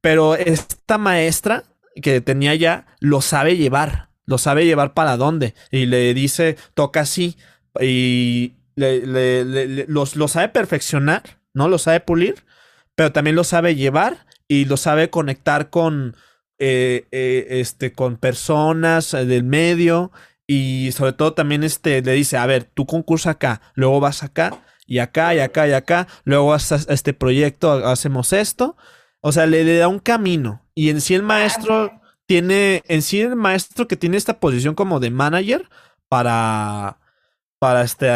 Pero esta maestra que tenía ya, lo sabe llevar. Lo sabe llevar para dónde. Y le dice, toca así. Y le, los, lo sabe perfeccionar, ¿no? Lo sabe pulir. Pero también lo sabe llevar y lo sabe conectar con eh, eh, este, con personas eh, del medio y sobre todo también este, le dice, a ver, tú concursa acá, luego vas acá y acá y acá y acá, luego a este proyecto, hacemos esto. O sea, le, da un camino y en sí el maestro tiene, en sí el maestro que tiene esta posición como de manager para, para, este,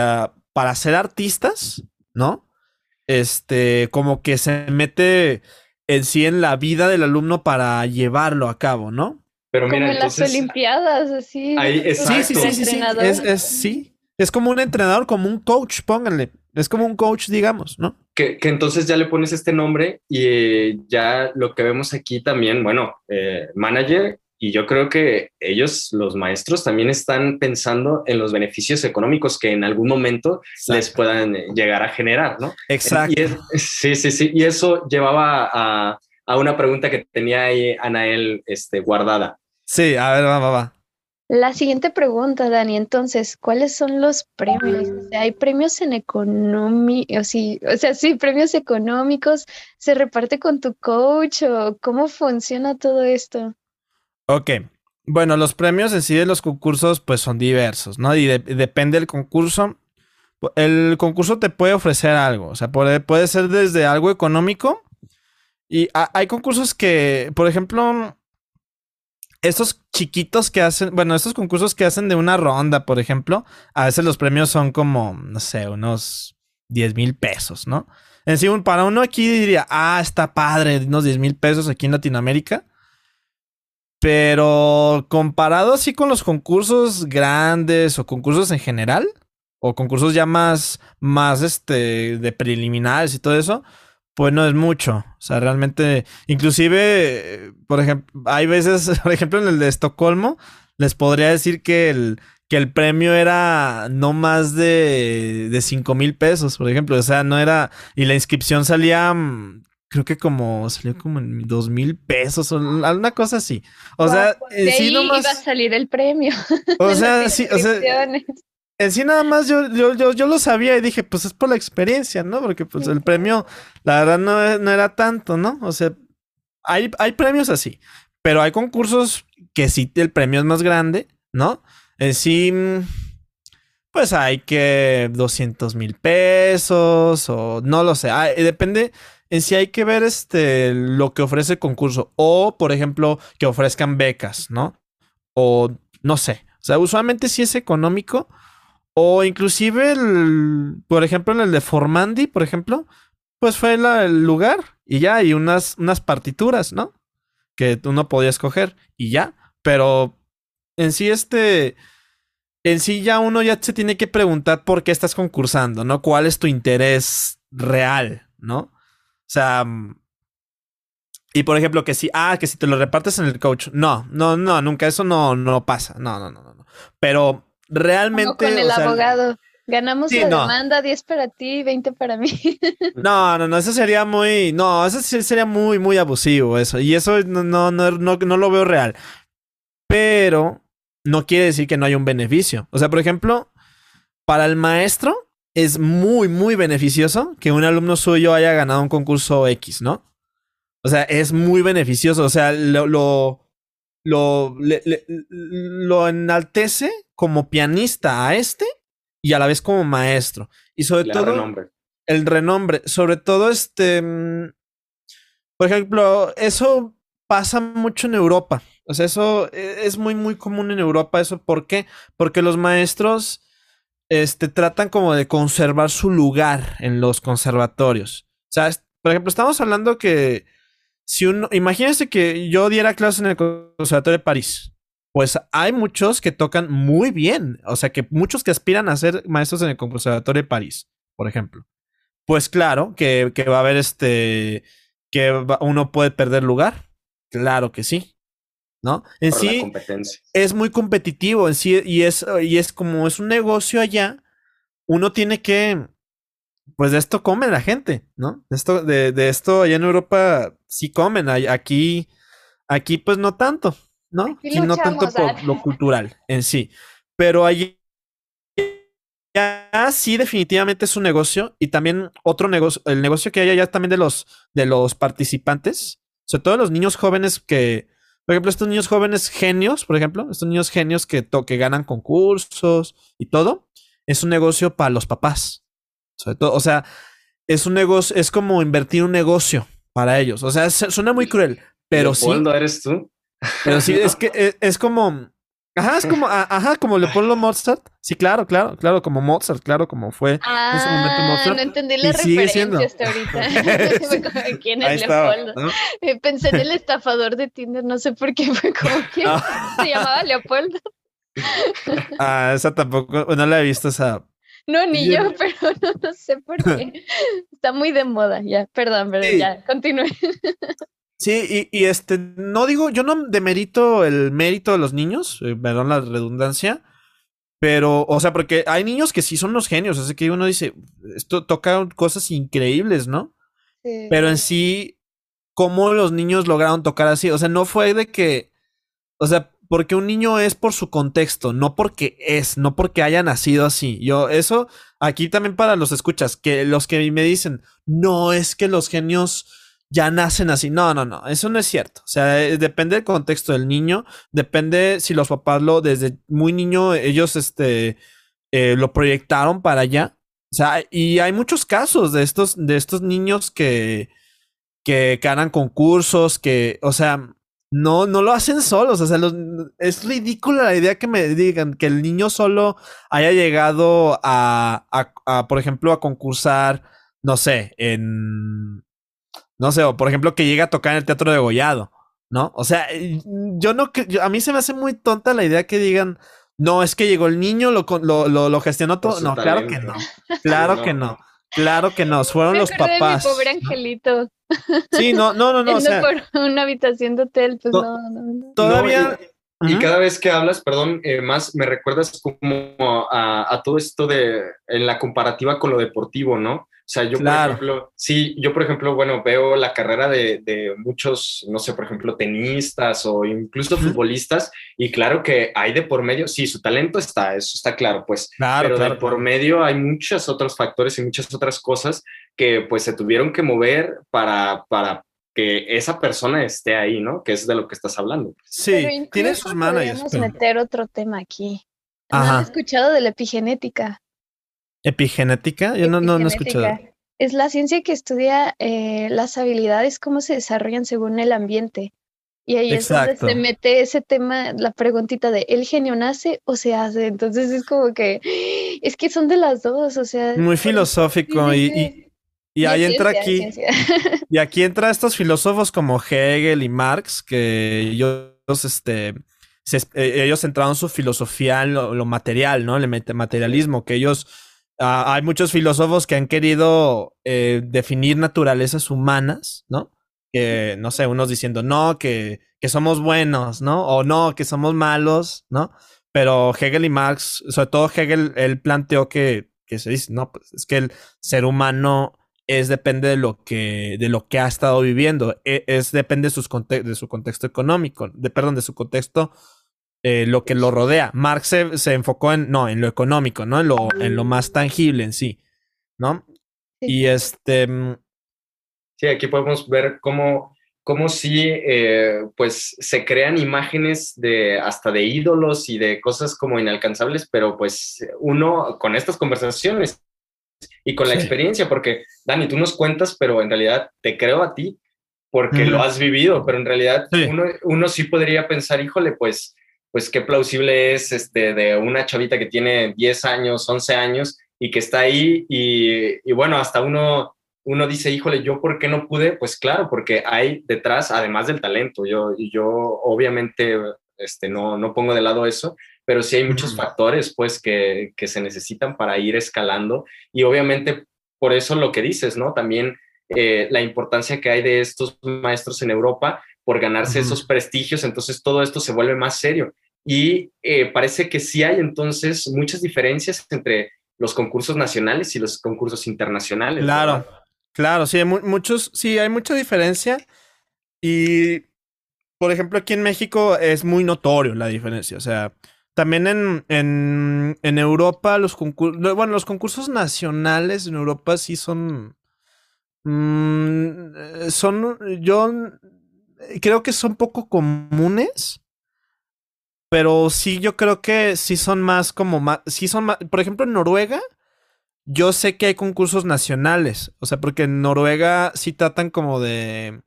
para ser artistas, ¿no? Este, como que se mete en sí en la vida del alumno para llevarlo a cabo, ¿no? Pero mira, como en las Olimpiadas, así. sí, sí, sí, sí, Es, es, sí. Es como un entrenador, como un coach, pónganle. Es como un coach, digamos, ¿no? Que, que entonces ya le pones este nombre y eh, ya lo que vemos aquí también, bueno, eh, manager y yo creo que ellos, los maestros, también están pensando en los beneficios económicos que en algún momento les puedan llegar a generar, ¿no? Exacto. sí, sí, sí. Y eso llevaba a, a, una pregunta que tenía ahí Anael este, guardada. Sí, a ver, va, va, va. La siguiente pregunta, Dani, entonces, ¿cuáles son los premios? O sea, ¿Hay premios en económico? O, sí, o sea, sí, premios económicos, ¿se reparte con tu coach o cómo funciona todo esto? Ok. Bueno, los premios en sí de los concursos pues son diversos, ¿no? Y depende del concurso. El concurso te puede ofrecer algo, o sea, puede, puede ser desde algo económico. Y hay concursos que, por ejemplo, estos chiquitos que hacen, bueno, estos concursos que hacen de una ronda, por ejemplo, a veces los premios son como, no sé, unos 10 mil pesos, ¿no? En sí, para uno aquí diría, ah, está padre, unos 10 mil pesos aquí en Latinoamérica. Pero comparado así con los concursos grandes o concursos en general, o concursos ya más, más este, de preliminares y todo eso, pues no es mucho. O sea, realmente, inclusive, por ejemplo, hay veces, por ejemplo, en el de Estocolmo, les podría decir que el, que el premio era no más de, de 5 mil pesos, por ejemplo. O sea, no era, y la inscripción salía mm, creo que como salió como en dos mil pesos o alguna cosa así. O sea, en sí nomás. iba a salir el premio. O sea, sí, o sea. En sí nada más yo, yo, yo, yo, lo sabía y dije, pues es por la experiencia, ¿no? Porque pues el premio, la verdad, no, no era tanto, ¿no? O sea, hay, hay premios así, pero hay concursos que sí el premio es más grande, ¿no? En sí, pues hay que 200 mil pesos o no lo sé, depende en sí hay que ver este, lo que ofrece el concurso. O, por ejemplo, que ofrezcan becas, ¿no? O no sé. O sea, usualmente sí es económico. O inclusive, el, por ejemplo, en el de Formandi, por ejemplo, pues fue el lugar y ya, y unas, unas partituras, ¿no? Que uno podía escoger y ya. Pero en sí, este. En sí, ya uno ya se tiene que preguntar por qué estás concursando, ¿no? ¿Cuál es tu interés real, ¿no? O sea, mm, y por ejemplo, que si, ah, que si te lo repartes en el coach. No, no, no, nunca, eso no, no pasa. No, no, no, no. Pero realmente. con el abogado. Ganamos la demanda, 10 para ti, 20 para mí. No, no, no, eso sería muy, no, eso sería muy, muy abusivo eso. Y eso no, no, no, no, no lo veo real. Pero no quiere decir que no haya un beneficio. O sea, por ejemplo, para el maestro es muy, muy beneficioso que un alumno suyo haya ganado un concurso X, ¿no? O sea, es muy beneficioso. O sea, lo, lo, lo, lo enaltece como pianista a este y a la vez como maestro. Y sobre todo... Renombre. El renombre. Sobre todo este... Mm, por ejemplo, eso pasa mucho en Europa. O sea, eso e, es muy, muy común en Europa. ¿Eso por qué? Porque los maestros este, tratan como de conservar su lugar en los conservatorios. O sea, por ejemplo, estamos hablando que si uno, imagínense que yo diera clases en el Conservatorio de París. Pues hay muchos que tocan muy bien. O sea, que muchos que aspiran a ser maestros en el Conservatorio de París, por ejemplo. Pues claro que, que va a haber este. que uno puede perder lugar. Claro que sí. ¿No? En sí es muy competitivo en sí y es, y es como es un negocio allá, uno tiene que pues de esto come la gente, ¿no? De esto, de, de esto allá en Europa sí comen, aquí, aquí pues no tanto, ¿no? Aquí, no tanto por lo cultural en sí, pero allí ya sí definitivamente es un negocio y también otro negocio, el negocio que hay allá también de los, de los participantes, sobre todo los niños jóvenes que, por ejemplo, estos niños jóvenes genios, por ejemplo, estos niños genios que, que ganan concursos y todo, es un negocio para los papás. Sobre todo, o sea, es un negocio, es como invertir un negocio para ellos. O sea, suena muy cruel, pero sí. ¿Cuándo eres tú? Pero sí, es que e, es, como. Ajá, es como, ajá, como Leopoldo Mozart. Sí, claro, claro, claro, como Mozart, claro, como fue ah, en ese momento ah, Mozart. No entendí la referencia hasta ahorita. ¿Quién es Leopoldo? Eh, pensé en el estafador de Tinder, no sé por qué fue como que ah. se llamaba Leopoldo. ah, esa tampoco, no la he visto esa no, ni yo, pero no, sé por qué. Está muy de moda, ya, perdón, pero ya, continúe. Sí, y, este, no digo, yo no demerito el mérito de los niños, eh, perdón la redundancia, pero, o sea, porque hay niños que sí son los genios, así que uno dice, esto toca cosas increíbles, ¿no? Pero en sí, ¿cómo los niños lograron tocar así? O sea, no fue de que, o sea, porque un niño es por su contexto, no porque es, no porque haya nacido así. Yo, eso, aquí también para los escuchas, que los que me dicen, no, es que los genios ya nacen así. No, no, no, eso no es cierto. O sea, eh, depende del contexto del niño, depende si los papás lo, desde muy niño, ellos, este, eh, lo proyectaron para allá. O sea, y hay muchos casos de estos, de estos niños que, que ganan concursos, que, o sea, no, no lo hacen solos. O sea, es ridícula la idea que me digan que el niño solo haya llegado a, a, por ejemplo, a concursar, no sé, en. No sé, o por ejemplo, que llegue a tocar en el teatro de Gollado, ¿no? O sea, yo no. a mí se me hace muy tonta la idea que digan. No, es que llegó el niño, lo, lo, lo, gestionó todo. No, claro que no. Claro que no. Claro que no, fueron los papás. mi pobre angelito. Sí, no, no, no, no. O sea, por una habitación de hotel, pues no, no, Todavía. Y, cada vez que hablas, perdón, eh, más me recuerdas como a, a, todo esto de en la comparativa con lo deportivo, ¿no? O sea, yo, por ejemplo, sí, yo, por ejemplo, bueno, veo la carrera de, de muchos, no sé, por ejemplo, tenistas o incluso futbolistas, y claro que hay de por medio, sí, su talento está, eso está claro, pues, pero de por medio hay muchos otros factores y muchas otras cosas que pues se tuvieron que mover para, para que esa persona esté ahí, ¿no? Que es de lo que estás hablando. Sí, tiene sus managers. Podemos meter otro tema aquí. ¿Han escuchado de la epigenética? ¿Epigenética? Yo no, no, no he escuchado. Es la ciencia que estudia eh, las habilidades, cómo se desarrollan según el ambiente. Y ahí es donde se mete ese tema, la preguntita de ¿el genio nace o se hace? Entonces es como que es que son de las dos, o sea. Muy filosófico y, y, ahí entra aquí. Y aquí entra estos filósofos como Hegel y Marx, que ellos, este, eh, ellos centraron su filosofía en lo, material, ¿no? El materialismo, que ellos Ah, hay muchos filósofos que han querido eh, definir naturalezas humanas, ¿no? Que, no sé, unos diciendo, no, que, que somos buenos, ¿no? O no, que somos malos, ¿no? Pero Hegel y Marx, sobre todo Hegel, él planteó que, que se dice, no, pues es que el ser humano es depende de lo que, de lo que ha estado viviendo, e, es, depende de, sus de su contexto económico, de, perdón, de su contexto eh, lo que lo rodea. Marx se, enfocó en, no, en lo económico, ¿no? En lo, en lo más tangible en sí, ¿no? Y este... Mm, sí, aquí podemos ver cómo, cómo sí, eh, pues se crean imágenes de hasta de ídolos y de cosas como inalcanzables, pero pues uno con estas conversaciones y con la experiencia, porque Dani, tú nos cuentas, pero en realidad te creo a ti porque lo has vivido, pero en realidad Uno, uno sí podría pensar, híjole, pues pues qué plausible es este, de una chavita que tiene 10 años, 11 años y que está ahí y, bueno, hasta uno, uno dice, híjole, ¿yo por qué no pude? Pues claro, porque hay detrás, además del talento, yo, yo obviamente este, no, no pongo de lado eso, pero sí hay muchos factores pues que, que se necesitan para ir escalando y obviamente por eso lo que dices, ¿no? También eh, la importancia que hay de estos maestros en Europa por ganarse esos prestigios, entonces todo esto se vuelve más serio. Y eh, parece que sí hay entonces muchas diferencias entre los concursos nacionales y los concursos internacionales. Claro, claro, sí, hay muchos, sí, hay mucha diferencia. Y, por ejemplo, aquí en México es muy notorio la diferencia. O sea, también en, en, en Europa, los concursos, bueno, los concursos nacionales en Europa sí son, mm, son, yo creo que son poco comunes pero sí, yo creo que sí son más como más. Sí son más. Por ejemplo, en Noruega, yo sé que hay concursos nacionales. O sea, porque en Noruega sí tratan como de.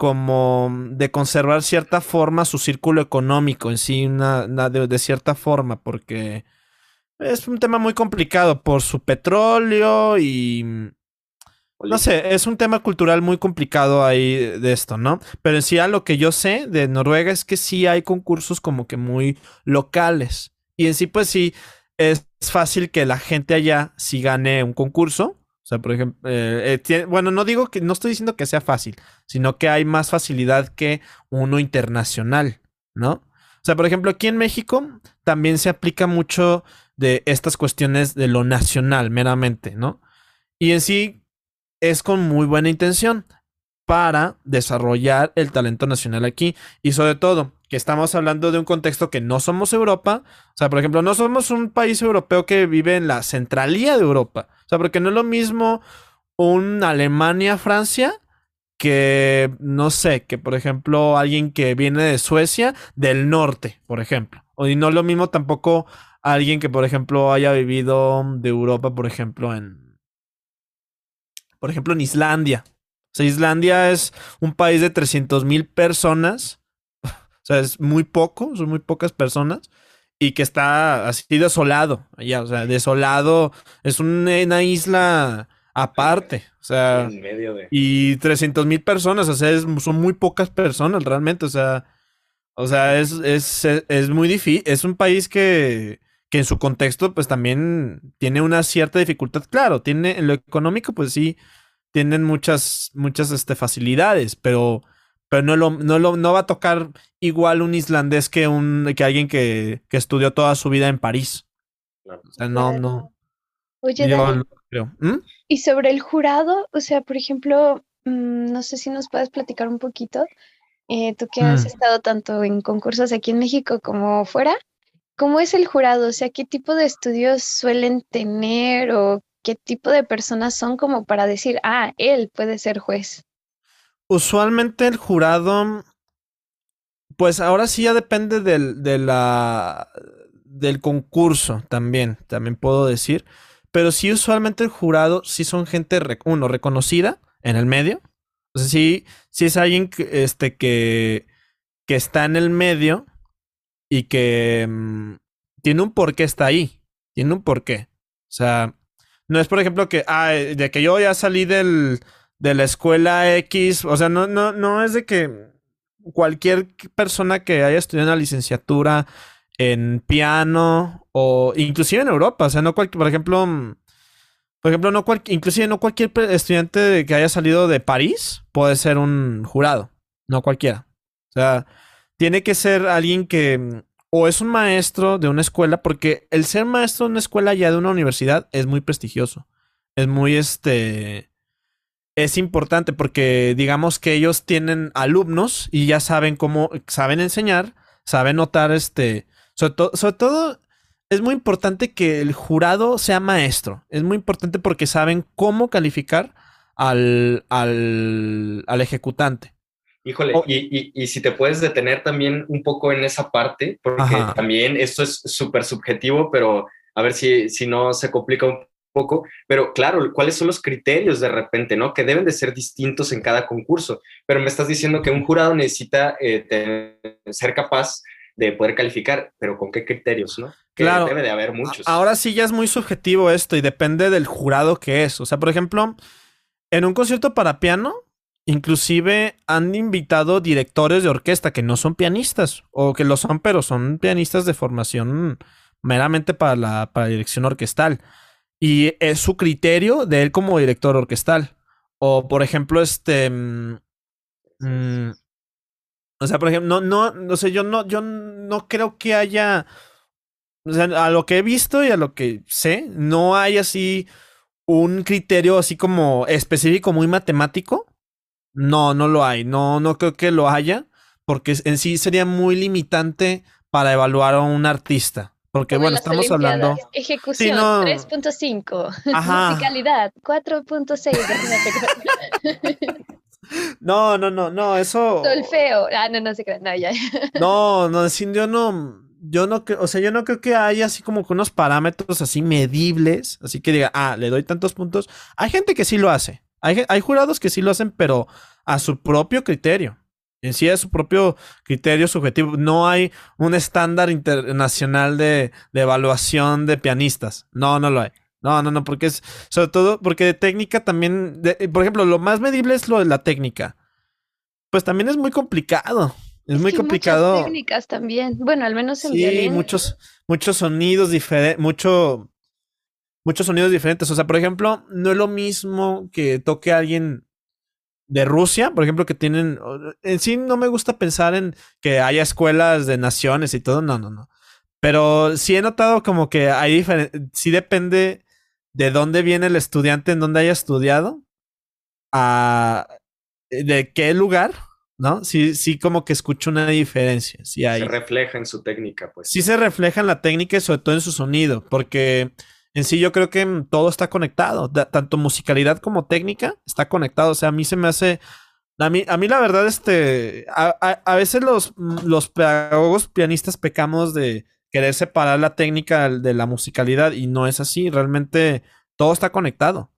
Como de conservar cierta forma su círculo económico en sí, una, de, cierta forma, porque es un tema muy complicado por su petróleo y no sé, es un tema cultural muy complicado ahí de esto, ¿no? Pero en sí a lo que yo sé de Noruega es que sí hay concursos como que muy locales. Y en sí, pues sí, es fácil que la gente allá sí gane un concurso. O sea, por ejemplo, eh, eh, bueno, no digo que, no estoy diciendo que sea fácil, sino que hay más facilidad que uno internacional, ¿no? O sea, por ejemplo, aquí en México también se aplica mucho de estas cuestiones de lo nacional, meramente, ¿no? Y en sí, es con muy buena intención para desarrollar el talento nacional aquí y sobre todo que estamos hablando de un contexto que no somos Europa, o sea, por ejemplo, no somos un país europeo que vive en la centralía de Europa, sea, porque no es lo mismo un Alemania, Francia, que no sé, que por ejemplo alguien que viene de Suecia, del norte, por ejemplo, o y no es lo mismo tampoco alguien que por ejemplo haya vivido de Europa, por ejemplo, en por ejemplo, en Islandia. O sea, Islandia es un país de 300 mil personas. o sea, es muy poco, son muy pocas personas. Y que está así desolado allá. O sea, desolado. Es una isla aparte. O sea, en medio de... y 300 mil personas. O sea, son muy pocas personas realmente. O sea, o sea, es, es, es muy difícil. Es un país que, que en su contexto, pues también tiene una cierta dificultad. Claro, tiene en lo económico, pues sí, tienen muchas, muchas este, facilidades, pero, pero no, lo, no, lo, no va a tocar igual un islandés que, un, que alguien que, que estudió toda su vida en París. O sea, no, no. Oye, ¿Mm? y sobre el jurado, o sea, por ejemplo, mm, no sé si nos puedes platicar un poquito, eh, tú que has mm. estado tanto en concursos aquí en México como fuera, ¿Cómo es el jurado? O sea, ¿qué tipo de estudios suelen tener o qué tipo de personas son como para decir, ah, él puede ser juez? Usualmente el jurado, pues ahora sí ya depende del, del concurso también, también puedo decir. Pero sí, usualmente el jurado sí son gente, uno, reconocida en el medio. O sea, sí, sí es alguien que, este, que, que está en el medio y que mm, tiene un porqué está ahí. Tiene un porqué. O sea, no es por ejemplo que, ah, de que yo ya salí del, de la escuela X, o sea, no, no, no es de que cualquier persona que haya estudiado una licenciatura en piano o inclusive en Europa, o sea, no cualquier, por ejemplo, mm, por ejemplo, no cual, inclusive no cualquier estudiante que haya salido de París puede ser un jurado, no cualquiera. O sea, tiene que ser alguien que mm, o es un maestro de una escuela, porque el ser maestro de una escuela ya de una universidad es muy prestigioso. Es muy este. Es importante porque digamos que ellos tienen alumnos y ya saben cómo saben enseñar, sabe notar este, sobre, sobre todo es muy importante que el jurado sea maestro. Es muy importante porque saben cómo calificar al, al, al ejecutante. Híjole, y, si te puedes detener también un poco en esa parte, porque también esto es súper subjetivo, pero a ver si, si no se complica un poco, pero claro, ¿cuáles son los criterios de repente, no? Que deben de ser distintos en cada concurso, pero me estás diciendo que un jurado necesita eh, ser capaz de poder calificar, pero ¿con qué criterios, no? claro. Debe de haber muchos. Ahora sí ya es muy subjetivo esto y depende del jurado que es. O sea, por ejemplo, en un concierto para piano, inclusive han invitado directores de orquesta que no son pianistas, o que lo son, pero son pianistas de formación meramente para la, para dirección orquestal. Y es su criterio de él como director orquestal. O, por ejemplo, este. Mm, mm, o sea, por ejemplo, no, no, no sé, yo no, yo no creo que haya. O sea, a lo que he visto y a lo que sé, no hay así un criterio así como específico, muy matemático. No, no lo hay. No, no creo que lo haya. Porque en sí sería muy limitante para evaluar a un artista. Porque bueno, estamos hablando. Ejecución 3.5. Musicalidad 4.6. No, no, no, no, eso. Solfeo. Ah, no, no se No, ya. No, no, yo no. Yo no creo, o sea, yo no creo que haya así como que unos parámetros así medibles, así que diga, ah, le doy tantos puntos. Hay gente que sí lo hace. Hay, hay jurados que sí lo hacen, pero a su propio criterio. En sí es su propio criterio subjetivo. No hay un estándar internacional de, de evaluación de pianistas. No, no lo hay. No, no, no, porque es, sobre todo, porque de técnica también, por ejemplo, lo más medible es lo de la técnica. Pues también es muy complicado. Es, muy complicado. Muchas técnicas también. Bueno, al menos en sí, muchos, muchos sonidos diferentes, mucho, muchos sonidos diferentes. O sea, por ejemplo, no es lo mismo que toque a alguien de Rusia, por ejemplo, que tienen. En sí, no me gusta pensar en que haya escuelas de naciones y todo. No, no, no. Pero sí he notado como que hay diferentes. Sí depende de dónde viene el estudiante, en dónde haya estudiado, a de qué lugar, ¿no? Sí, sí, como que escucho una diferencia. Sí hay. Se refleja en su técnica, pues. Sí se refleja en la técnica y sobre todo en su sonido, porque en sí yo creo que todo está conectado, tanto musicalidad como técnica está conectado. O sea, a mí se me hace. A mí, a mí la verdad, este. A, a veces los, los pedagogos pianistas pecamos de querer separar la técnica de la musicalidad y no es así, realmente todo está conectado.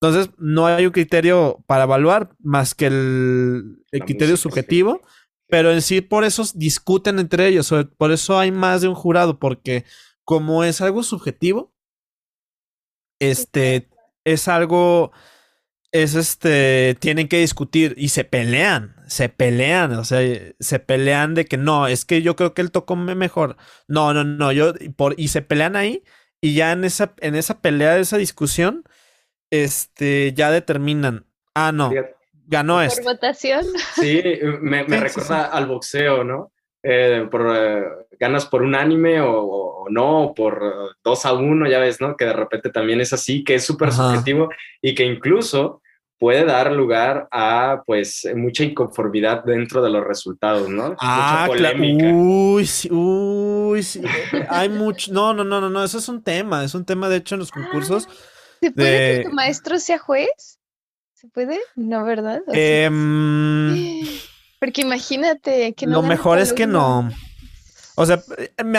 Entonces, no hay un criterio para evaluar más que el, criterio subjetivo, pero en sí por eso discuten entre ellos, por eso hay más de un jurado, porque como es algo subjetivo, este es algo es este, tienen que discutir y se pelean, se pelean, o sea, se pelean de que no, es que yo creo que él tocó mejor. No, no, no, yo, por, y se pelean ahí y ya en esa, en esa pelea, esa discusión, este, ya determinan, ah, no, ganó este. ¿Por votación? Sí, me, recuerda al boxeo, ¿no? Eh, por, eh, ganas por un anime o, no, por dos a uno, ya ves, ¿no? Que de repente también es así, que es súper subjetivo y que incluso puede dar lugar a pues mucha inconformidad dentro de los resultados, ¿no? Ah, mucha polémica. Uy, sí, uy, sí. Hay mucho. No, no, no, no, no. Eso es un tema. Es un tema, de hecho, en los concursos. ¿Se puede que tu maestro sea juez? ¿Se puede? No, ¿verdad? Em, porque imagínate que no. Lo mejor es que no. O sea,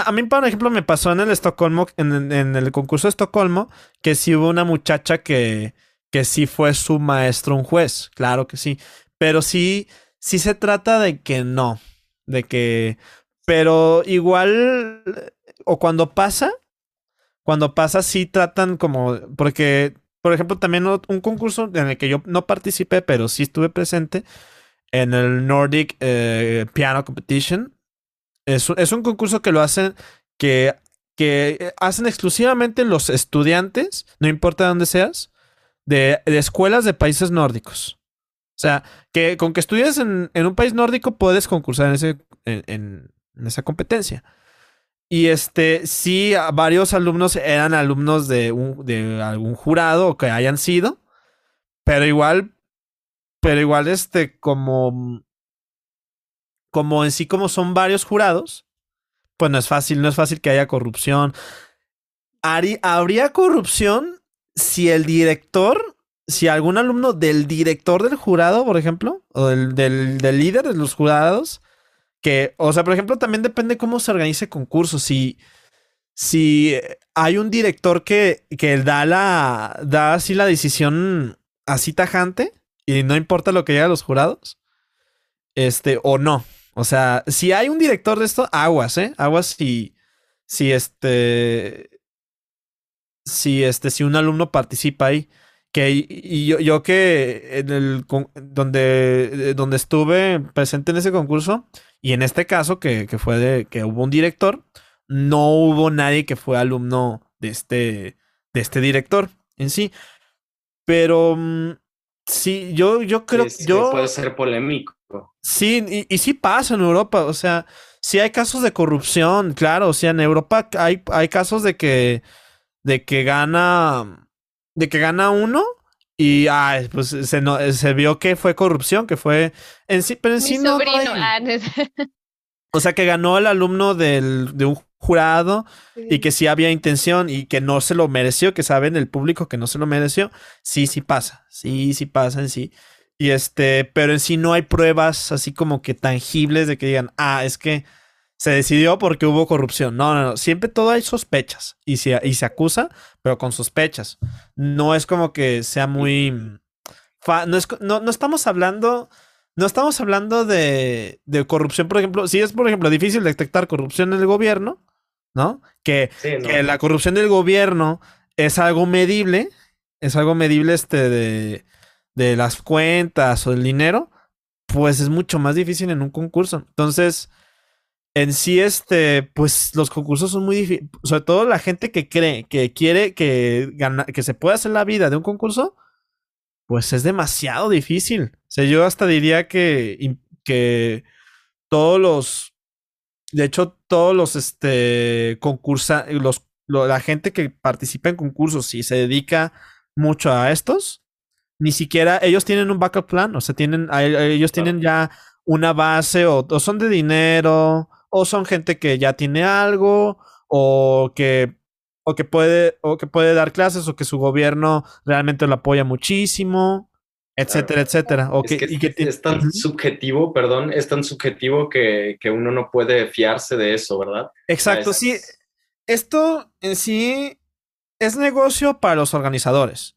a mí, por ejemplo, me pasó en el Estocolmo, en, en el concurso de Estocolmo, que sí hubo una muchacha que que sí fue su maestro un juez, claro que sí, pero sí, sí se trata de que no, de que, pero igual, o cuando pasa, cuando pasa sí tratan como, porque, por ejemplo, también un concurso en el que yo no participé, pero sí estuve presente, en el Nordic eh, Piano Competition. Es, un concurso que lo hacen, que, que hacen exclusivamente los estudiantes, no importa dónde seas, de, escuelas de países nórdicos. O sea, que con que estudies en, un país nórdico puedes concursar en, ese, en, esa competencia. Y este, sí, varios alumnos eran alumnos de, de algún jurado o que hayan sido, pero igual, pero igual, este, como, como en sí, como son varios jurados, pues no es fácil, no es fácil que haya corrupción. habría corrupción si el director, si algún alumno del director del jurado, por ejemplo, o del, del, líder de los jurados, que, o sea, por ejemplo, también depende cómo se organice el concurso. Si, si hay un director que, que da la, da así la decisión así tajante y no importa lo que digan los jurados, este, o no. O sea, si hay un director de esto, aguas, ¿eh? Aguas si, si este, si este, si un alumno participa ahí. Que, y yo, yo que en el, donde, donde estuve presente en ese concurso, y en este caso, que, que fue de que hubo un director, no hubo nadie que fue alumno de este, de este director en sí. Pero mm, sí, yo, yo creo que yo. Puede ser polémico. Sí, y, y, sí pasa en Europa. O sea, sí hay casos de corrupción, claro. O sea, en Europa hay, hay casos de que de que gana, de que gana uno y ay, pues se, no, se vio que fue corrupción, que fue en sí, pero en sí no. Ah, o sea, que ganó el alumno del, de un jurado y que sí había intención y que no se lo mereció, que saben el público que no se lo mereció. Sí, sí pasa. Sí, sí pasa en sí. Y este, pero en sí no hay pruebas así como que tangibles de que digan, ah, es que se decidió porque hubo corrupción. No, no, no. Siempre todo hay sospechas y se, y se acusa, pero con sospechas. No es como que sea muy. No, es, no, no estamos hablando. No estamos hablando de, de, corrupción, por ejemplo. Si es, por ejemplo, difícil detectar corrupción en el gobierno, ¿no? Que, que la corrupción del gobierno es algo medible. Es algo medible este de, de las cuentas o del dinero. Pues es mucho más difícil en un concurso. Entonces en sí, este, pues los concursos son muy difíciles. Sobre todo la gente que cree, que quiere que, gana, que se pueda hacer la vida de un concurso, pues es demasiado difícil. O sea, yo hasta diría que, que todos los, de hecho, todos los, este, concursa, los, la gente que participa en concursos y se dedica mucho a estos, ni siquiera ellos tienen un backup plan, o sea, tienen, ellos tienen ya una base o son de dinero o son gente que ya tiene algo, o que, o que, puede, o que puede dar clases, o que su gobierno realmente lo apoya muchísimo, etcétera, etcétera. O que, es tan subjetivo, perdón, es tan subjetivo que, uno no puede fiarse de eso, ¿verdad? Exacto, sí. Esto en sí es negocio para los organizadores.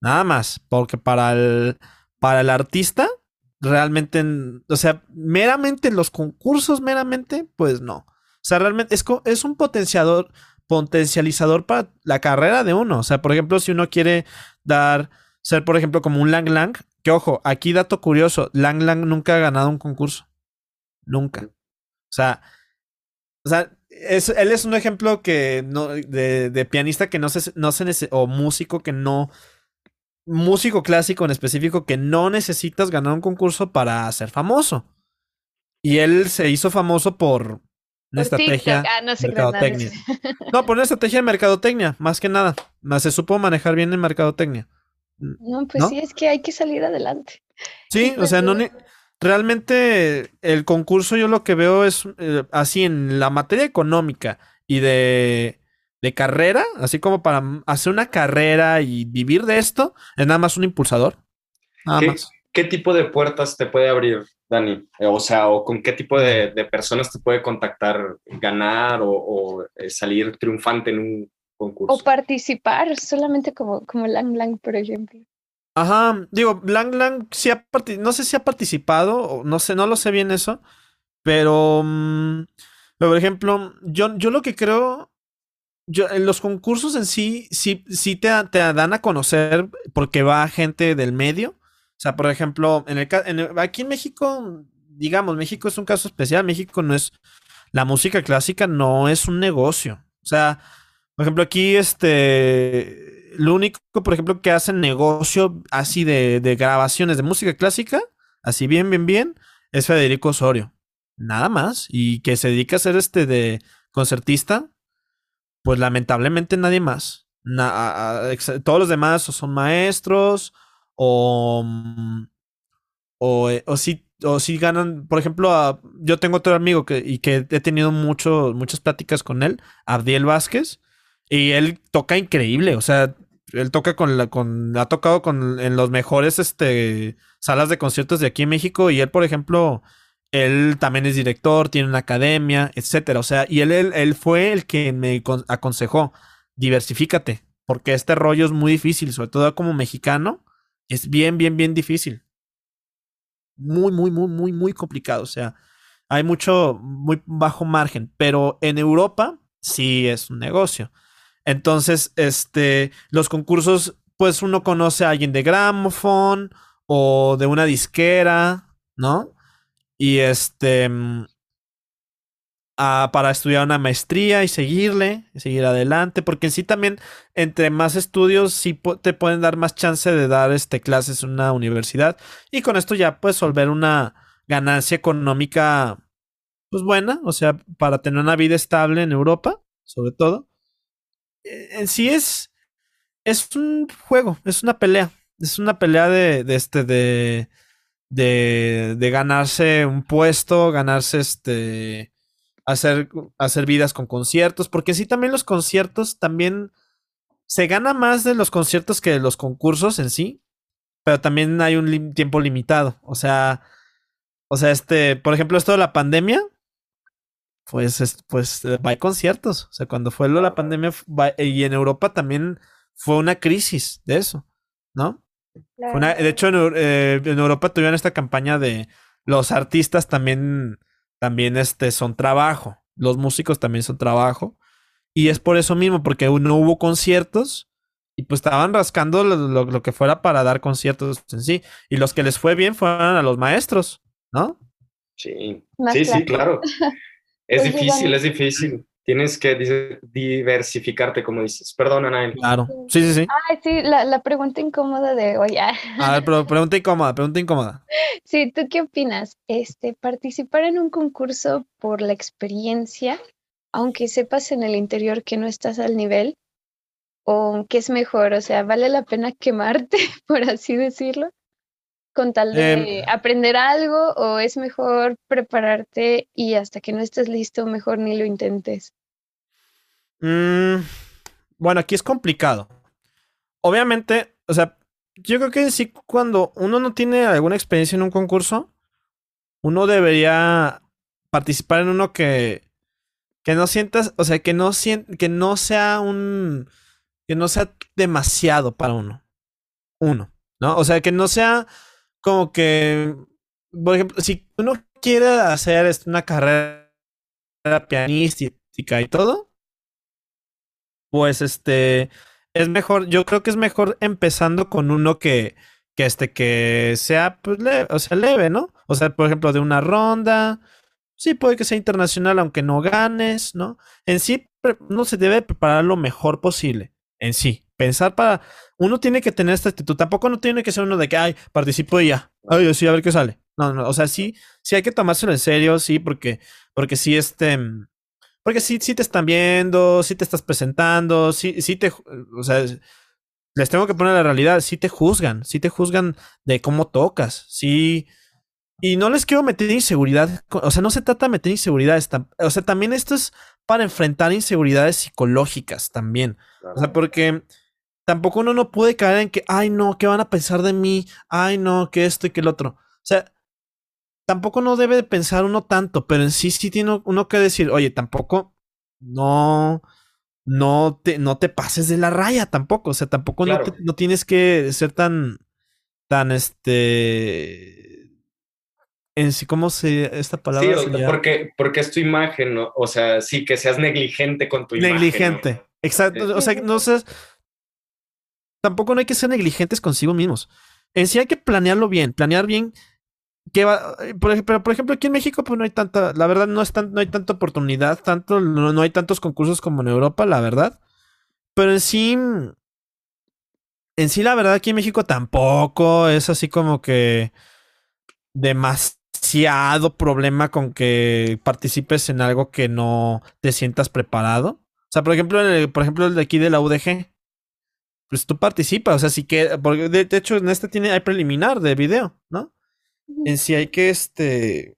Nada más, porque para el, para el artista realmente, o sea, meramente los concursos, meramente, pues no. O sea, realmente es, es un potenciador, potencializador para la carrera de uno. O sea, por ejemplo, si uno quiere dar, ser, por ejemplo, como un Lang Lang, que ojo, aquí dato curioso, Lang Lang nunca ha ganado un concurso. Nunca. O sea, o sea, él es un ejemplo que no, de, de pianista que no se, no se o músico que no músico clásico en específico que no necesitas ganar un concurso para ser famoso. Y él se hizo famoso por una estrategia ah, no mercadotecnia. No, por una estrategia de mercadotecnia, más que nada. Más se supo manejar bien en mercadotecnia. No, pues sí, es que hay que salir adelante. Sí, o sea, no realmente el concurso yo lo que veo es eh, así en la materia económica y de de carrera, así como para hacer una carrera y vivir de esto, es nada más un impulsador. Nada ¿Qué, más. ¿Qué tipo de puertas te puede abrir, Dani? O sea, o con qué tipo de, personas te puede contactar, ganar o, eh, salir triunfante en un concurso. O participar, solamente como, como Lang Lang, por ejemplo. Ajá, digo, Lang Lang sí ha no sé si ha participado, o no sé, no lo sé bien eso, pero, mm, pero por ejemplo, yo, yo lo que creo yo, en los concursos en sí, sí, sí te, te, dan a conocer porque va gente del medio. O sea, por ejemplo, en el, aquí en México, digamos, México es un caso especial. México no es. La música clásica no es un negocio. O sea, por ejemplo, aquí, este. Lo único, por ejemplo, que hacen negocio así de, de grabaciones de música clásica, así bien, bien, bien, es Federico Osorio. Nada más. Y que se dedica a ser este de concertista pues lamentablemente nadie más. todos los demás son maestros o, mm, o, eh, o sí o si ganan, por ejemplo, yo tengo otro amigo que, y que he tenido mucho, muchas pláticas con él, Abdiel Vázquez, y él toca increíble, o sea, él toca con la, con, ha tocado con, en los mejores, este, salas de conciertos de aquí en México, y él, por ejemplo, él también es director, tiene una academia, etcétera, o sea, y él, él, él fue el que me aconsejó, diversifícate, porque este rollo es muy difícil, sobre todo como mexicano, es bien, bien, bien difícil muy, muy, muy, muy, muy complicado. O sea, hay mucho, muy bajo margen, pero en Europa sí es un negocio. Entonces, este, los concursos, pues uno conoce a alguien de Gramophone o de una disquera, ¿no? Y este, mm, para estudiar una maestría y seguirle, seguir adelante, porque en sí también, entre más estudios, sí te pueden dar más chance de dar este, clases en una universidad, y con esto ya puedes solver una ganancia económica, pues buena, o sea, para tener una vida estable en Europa, sobre todo. En sí es, es un juego, es una pelea, es una pelea de, de este, de, de, de ganarse un puesto, ganarse este hacer, hacer vidas con conciertos, porque sí también los conciertos también se gana más de los conciertos que de los concursos en sí, pero también hay un tiempo limitado, o sea, o sea, este, por ejemplo, esto de la pandemia, pues, pues eh, hay conciertos, o sea, cuando fue lo de la pandemia y en Europa también fue una crisis de eso, ¿no? de hecho, en, eh, en Europa tuvieron esta campaña de los artistas también también este, son trabajo. Los músicos también son trabajo. Y es por eso mismo, porque no hubo conciertos y pues estaban rascando lo, que fuera para dar conciertos en sí. Y los que les fue bien fueron a los maestros, ¿no? Sí, sí, sí, claro. Es pues difícil, es difícil tienes que diversificarte, como dices. Perdón, Anael. Claro. Sí, sí, sí. Ay, sí, la, pregunta incómoda de hoy. Ah. A ver, pero pregunta incómoda, pregunta incómoda. Sí, ¿tú qué opinas? Este, participar en un concurso por la experiencia, aunque sepas en el interior que no estás al nivel, o qué es mejor, o sea, ¿vale la pena quemarte, por así decirlo? Con tal de em, aprender algo o es mejor prepararte y hasta que no estés listo, mejor ni lo intentes? Mm, bueno, aquí es complicado. Obviamente, o sea, yo creo que sí, cuando uno no tiene alguna experiencia en un concurso, uno debería participar en uno que, que no sientas, o sea, que no, que no sea un, que no sea demasiado para uno. Uno, ¿no? O sea, que no sea como que, por ejemplo, si uno quiere hacer este, una carrera pianística y todo, pues este es mejor, yo creo que es mejor empezando con uno que, que este, que sea, pues, leve, o sea, leve, ¿no? O sea, por ejemplo, de una ronda. Sí, puede que sea internacional, aunque no ganes, ¿no? En sí, uno se debe preparar lo mejor posible. En sí. Pensar para. Uno tiene que tener esta actitud. Tampoco no tiene que ser uno de que, ay, participo y ya. Ay, sí, a ver qué sale. No, no. O sea, sí, sí hay que tomárselo en serio, sí, porque, porque sí, este. Porque sí, sí te están viendo, sí te estás presentando, sí, sí te, o sea, les tengo que poner la realidad, sí te juzgan, sí te juzgan de cómo tocas, sí. Y no les quiero meter inseguridad, o sea, no se trata de meter inseguridad, o sea, también esto es para enfrentar inseguridades psicológicas también. O sea, porque tampoco uno no puede caer en que, ay, no, ¿qué van a pensar de mí? Ay, no, que esto y que el otro. O sea, tampoco no debe de pensar uno tanto, pero en sí sí tiene uno que decir, oye, tampoco no, no te, no te pases de la raya tampoco, o sea, tampoco no, no, tienes que ser tan, tan este, en sí, ¿cómo se, esta palabra? Sí, porque, porque es tu imagen, ¿no? o sea, sí, que seas negligente con tu imagen. Negligente, exacto, o sea, no seas, tampoco no hay que ser negligentes consigo mismos. En sí hay que planearlo bien, planear bien que va, eh, por, pero por ejemplo aquí en México pues no hay tanta, la verdad no no hay tanta oportunidad, tanto no, hay tantos concursos como en Europa, la verdad. Pero en sí en sí la verdad aquí en México tampoco es así como que demasiado problema con que participes en algo que no te sientas preparado. O sea, por ejemplo, por ejemplo el de aquí de la UDG, pues tú participas, o sea, sí que, porque de, hecho en este tiene, hay preliminar de video, ¿no? en sí hay que, este...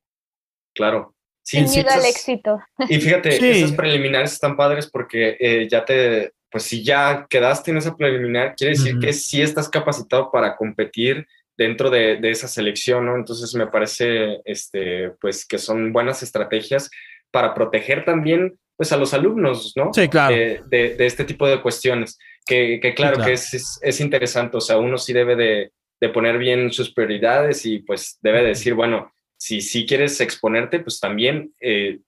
Claro. Sin sí, miedo al éxito. Y fíjate, Sí. esas preliminares están padres porque eh, ya te, pues si ya quedaste en esa preliminar, quiere decir que sí estás capacitado para competir dentro de, de esa selección, ¿no? Entonces me parece, este, pues que son buenas estrategias para proteger también, pues a los alumnos, ¿no? Sí, claro. Eh, de, de este tipo de cuestiones, que, que claro, claro. que es, es, es interesante, o sea, uno sí debe de, de poner bien sus prioridades y pues debe decir, bueno, si sí quieres exponerte, pues también eh,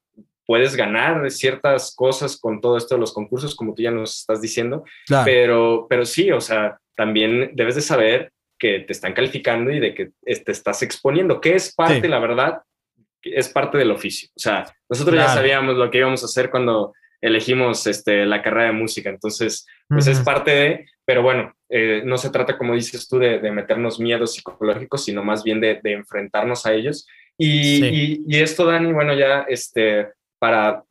puedes ganar ciertas cosas con todo esto de los concursos, como tú ya nos estás diciendo, Claro. pero, pero sí, o sea, también debes de saber que te están calificando y de que es- te estás exponiendo, que es parte, Sí. la verdad, es parte del oficio. O sea, nosotros ya sabíamos lo que íbamos a hacer cuando elegimos este, la carrera de música, entonces, pues es Ujú. parte de, pero bueno, eh, no se trata, como dices tú, de, de meternos miedos psicológicos, sino más bien de, de enfrentarnos a ellos. Y, Sí. y- y esto, Dani, bueno, ya este, para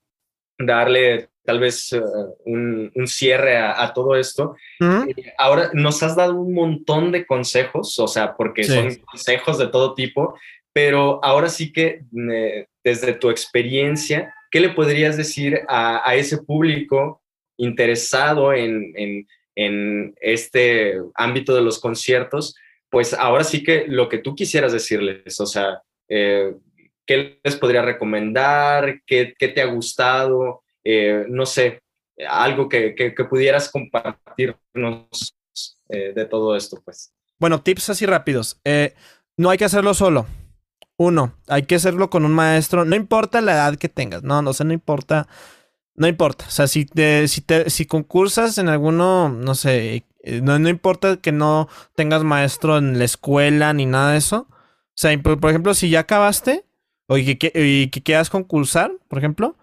darle tal vez eh, un, un cierre a, a todo esto, Ujú. eh, ahora nos has dado un montón de consejos, o sea, porque Sí. son consejos de todo tipo, pero ahora sí que eh, desde tu experiencia, ¿qué le podrías decir a, ese público interesado en, este ámbito de los conciertos? Pues ahora sí que lo que tú quisieras decirles, o sea, eh, ¿qué les podría recomendar? ¿Qué, te ha gustado? Eh, no sé, algo que, pudieras compartirnos eh, de todo esto, pues. Bueno, tips así rápidos. No hay que hacerlo solo. Uno, hay que hacerlo con un maestro. No importa la edad que tengas. No, no sé, no importa. No importa. O sea, si te, si te, si concursas en alguno, no sé, eh, no, no importa que no tengas maestro en la escuela ni nada de eso. O sea, por, por ejemplo, si ya acabaste o y que, y que quieras concursar, por ejemplo,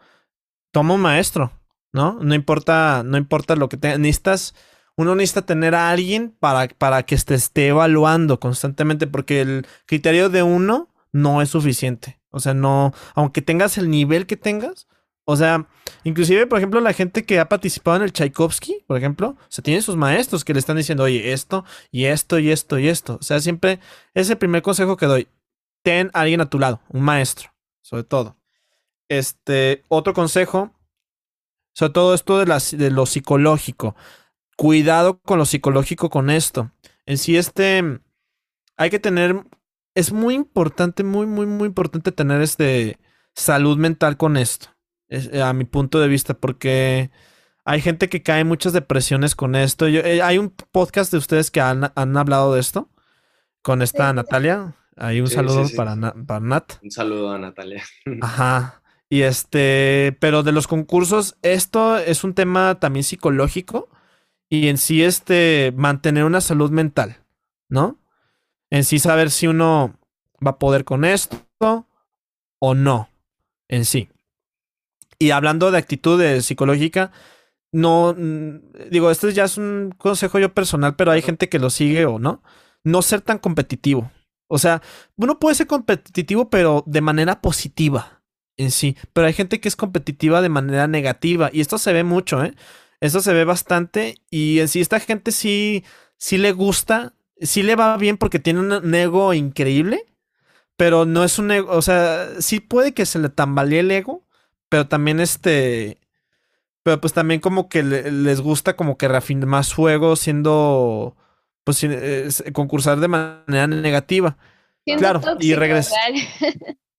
toma un maestro, ¿no? No importa, no importa lo que tengas. Necesitas uno necesita tener a alguien para, para que te esté evaluando constantemente, porque el criterio de uno no es suficiente. O sea, no, aunque tengas el nivel que tengas, o sea, inclusive, por ejemplo, la gente que ha participado en el Tchaikovsky, por ejemplo, o sea, tiene sus maestros que le están diciendo, oye, esto y esto y esto y esto. O sea, siempre es el primer consejo que doy. Ten a alguien a tu lado, un maestro, sobre todo. Este, otro consejo, sobre todo esto de, de lo psicológico cuidado con lo psicológico con esto. En sí, este, hay que tener, es muy importante, muy, muy, muy importante tener este salud mental con esto, es, a mi punto de vista, porque hay gente que cae en muchas depresiones con esto. Yo, eh, hay un podcast de ustedes que han, han hablado de esto, con esta Sí. Natalia. Hay un Sí, saludo sí, sí. Para, Na- para Nat. Un saludo a Natalia. Ajá. Y este, pero de los concursos, esto es un tema también psicológico y en sí este, mantener una salud mental, ¿no? En sí saber si uno va a poder con esto o no, en sí. Y hablando de actitudes psicológica, no, mm, digo, este ya es un consejo yo personal, pero hay gente que lo sigue o no. No ser tan competitivo. O sea, uno puede ser competitivo, pero de manera positiva en sí. Pero hay gente que es competitiva de manera negativa. Y esto se ve mucho, ¿eh? Esto se ve bastante. Y en sí, esta gente sí, sí le gusta, sí le va bien porque tiene un, ego increíble. Pero no es un ego, o sea, sí puede que se le tambalee el ego, pero también este. Pero pues también como que le- les gusta como que reafirmar su ego siendo. Pues eh, concursar de manera negativa. Siendo Claro, y regresa-.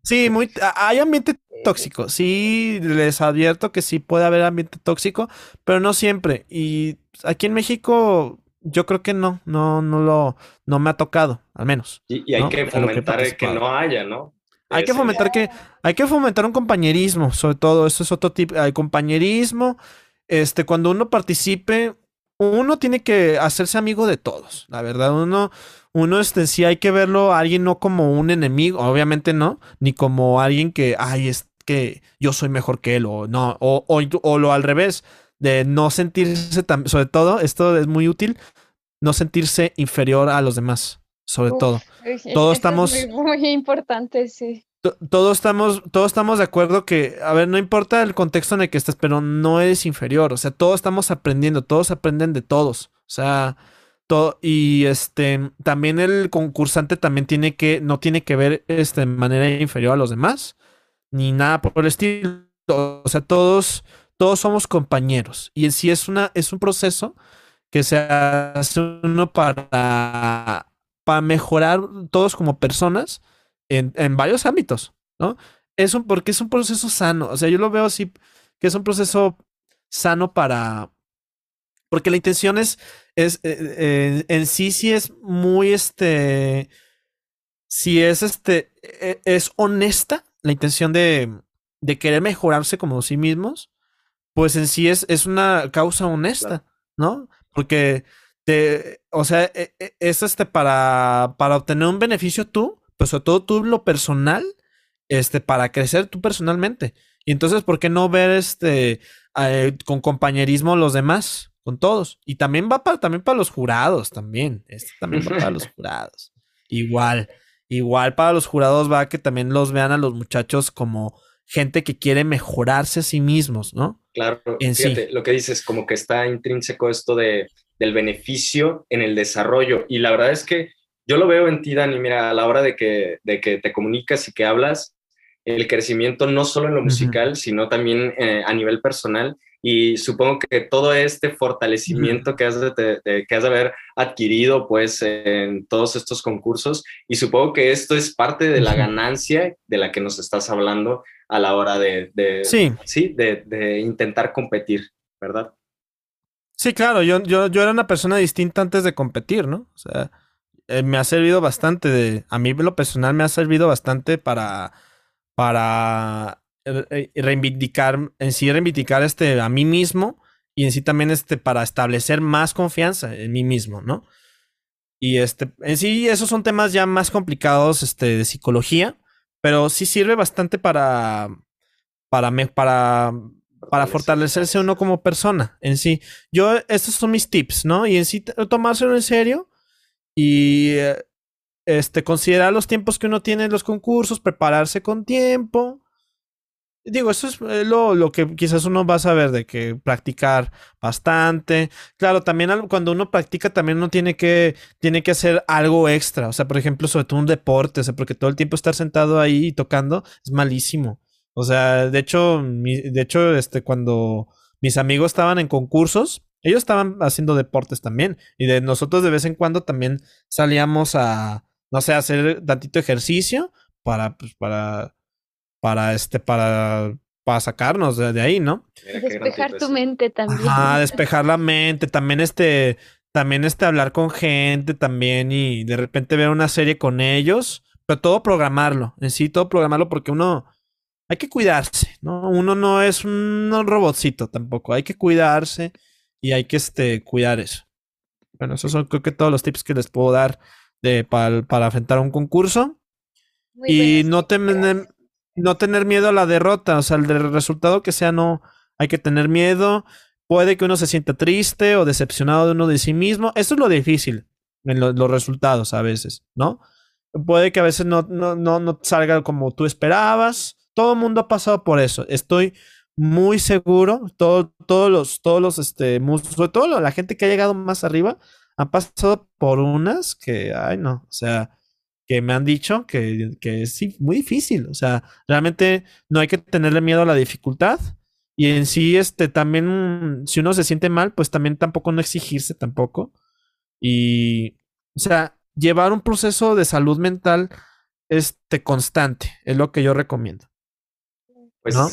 Sí, muy, hay ambiente tóxico. Sí, les advierto que sí puede haber ambiente tóxico, pero no siempre. Y aquí en México, yo creo que no, no, no lo, no me ha tocado, al menos. Y, y hay ¿no? que fomentar que, no haya, ¿no? Hay que fomentar que, hay que fomentar un compañerismo, sobre todo, eso es otro tipo, hay compañerismo. Este, cuando uno participe, uno tiene que hacerse amigo de todos, la verdad, uno, uno, este, sí hay que verlo a alguien no como un enemigo, obviamente no, ni como alguien que, ay, es que yo soy mejor que él, o no, o, o, o lo al revés, de no sentirse tan, sobre todo, esto es muy útil, no sentirse inferior a los demás, sobre Uf, todo. Todos es estamos- Muy, muy importante, sí. to- todos estamos, todos estamos de acuerdo que, a ver, no importa el contexto en el que estés, pero no eres inferior. O sea, todos estamos aprendiendo, todos aprenden de todos. O sea, todo, y este, también el concursante también tiene que, no tiene que ver este, de manera inferior a los demás, ni nada por el estilo. O sea, todos, todos somos compañeros. Y en sí es una, es un proceso que se hace uno para, para mejorar todos como personas en, en varios ámbitos, ¿no? Es un, porque es un proceso sano. O sea, yo lo veo así, que es un proceso sano para. Porque la intención es, es eh, eh, en sí, sí es muy este. Si es este. e- Es honesta la intención de, de querer mejorarse como sí mismos, pues en sí es, es una causa honesta, ¿no? Porque te, o sea, e- e- es este para, para obtener un beneficio tú, pues sobre todo tú lo personal, este, para crecer tú personalmente. Y entonces, ¿por qué no ver este eh, con compañerismo los demás, con todos? Y también va para, también para los jurados, también. Este también va para los jurados. Igual, igual para los jurados va que también los vean a los muchachos como gente que quiere mejorarse a sí mismos, ¿no? Claro, En sí. fíjate, lo que dices, como que está intrínseco esto de, del beneficio en el desarrollo. Y la verdad es que yo lo veo en ti, Dani, mira, a la hora de que, de que te comunicas y que hablas, el crecimiento no solo en lo musical, sino también eh, a nivel personal. Y supongo que todo este fortalecimiento que, has de, de- de- que has de haber adquirido pues en todos estos concursos, y supongo que esto es parte de la ganancia de la que nos estás hablando a la hora de, de, Sí, sí, de, de intentar competir, ¿verdad? sí, claro, yo, yo, yo era una persona distinta antes de competir, ¿no? O sea, eh, me ha servido bastante de, a mí lo personal me ha servido bastante para, para eh, eh, reivindicar, en sí reivindicar este, a mí mismo y en sí también este, para establecer más confianza en mí mismo, ¿no? Y este, en sí, esos son temas ya más complicados este, de psicología, pero sí sirve bastante para, para, me- para, para fortalecerse uno como persona en sí. Yo, estos son mis tips, ¿no? Y en sí, tomárselo en serio y eh, este, considerar los tiempos que uno tiene en los concursos, prepararse con tiempo. Digo, eso es eh, lo, lo que quizás uno va a saber de que practicar bastante. Claro, también cuando uno practica, también uno tiene que, tiene que hacer algo extra. O sea, por ejemplo, sobre todo un deporte, o sea, porque todo el tiempo estar sentado ahí y tocando es malísimo. O sea, de hecho, mi- de hecho, este, cuando mis amigos estaban en concursos, ellos estaban haciendo deportes también. Y de nosotros de vez en cuando también salíamos a, no sé, hacer tantito ejercicio para, pues, para, para, este, para, para sacarnos de, de ahí, ¿no? Mira Despejar tu mente también. Ajá, despejar la mente, también este, también este hablar con gente también y de repente ver una serie con ellos, pero todo programarlo, en sí, todo programarlo porque uno hay que cuidarse, ¿no? Uno no es un robotcito tampoco, hay que cuidarse y hay que este, cuidar eso. Bueno, esos son creo que todos los tips que les puedo dar de, para, para enfrentar un concurso Muy y no gracias. No tener miedo a la derrota, o sea, el resultado que sea, no hay que tener miedo. Puede que uno se sienta triste o decepcionado de uno de sí mismo. Eso es lo difícil en lo- los resultados a veces, ¿no? Puede que a veces no, no, no, no salga como tú esperabas. Todo el mundo ha pasado por eso. Estoy muy seguro. Todo, todos los, todos los, este, sobre todo la gente que ha llegado más arriba, han pasado por unas que, ay, no, o sea, que me han dicho que, que es sí, muy difícil. O sea, realmente no hay que tenerle miedo a la dificultad. Y en sí, este, también, si uno se siente mal, pues también tampoco no exigirse tampoco. Y, o sea, llevar un proceso de salud mental, este, constante, es lo que yo recomiendo. Pues ¿No?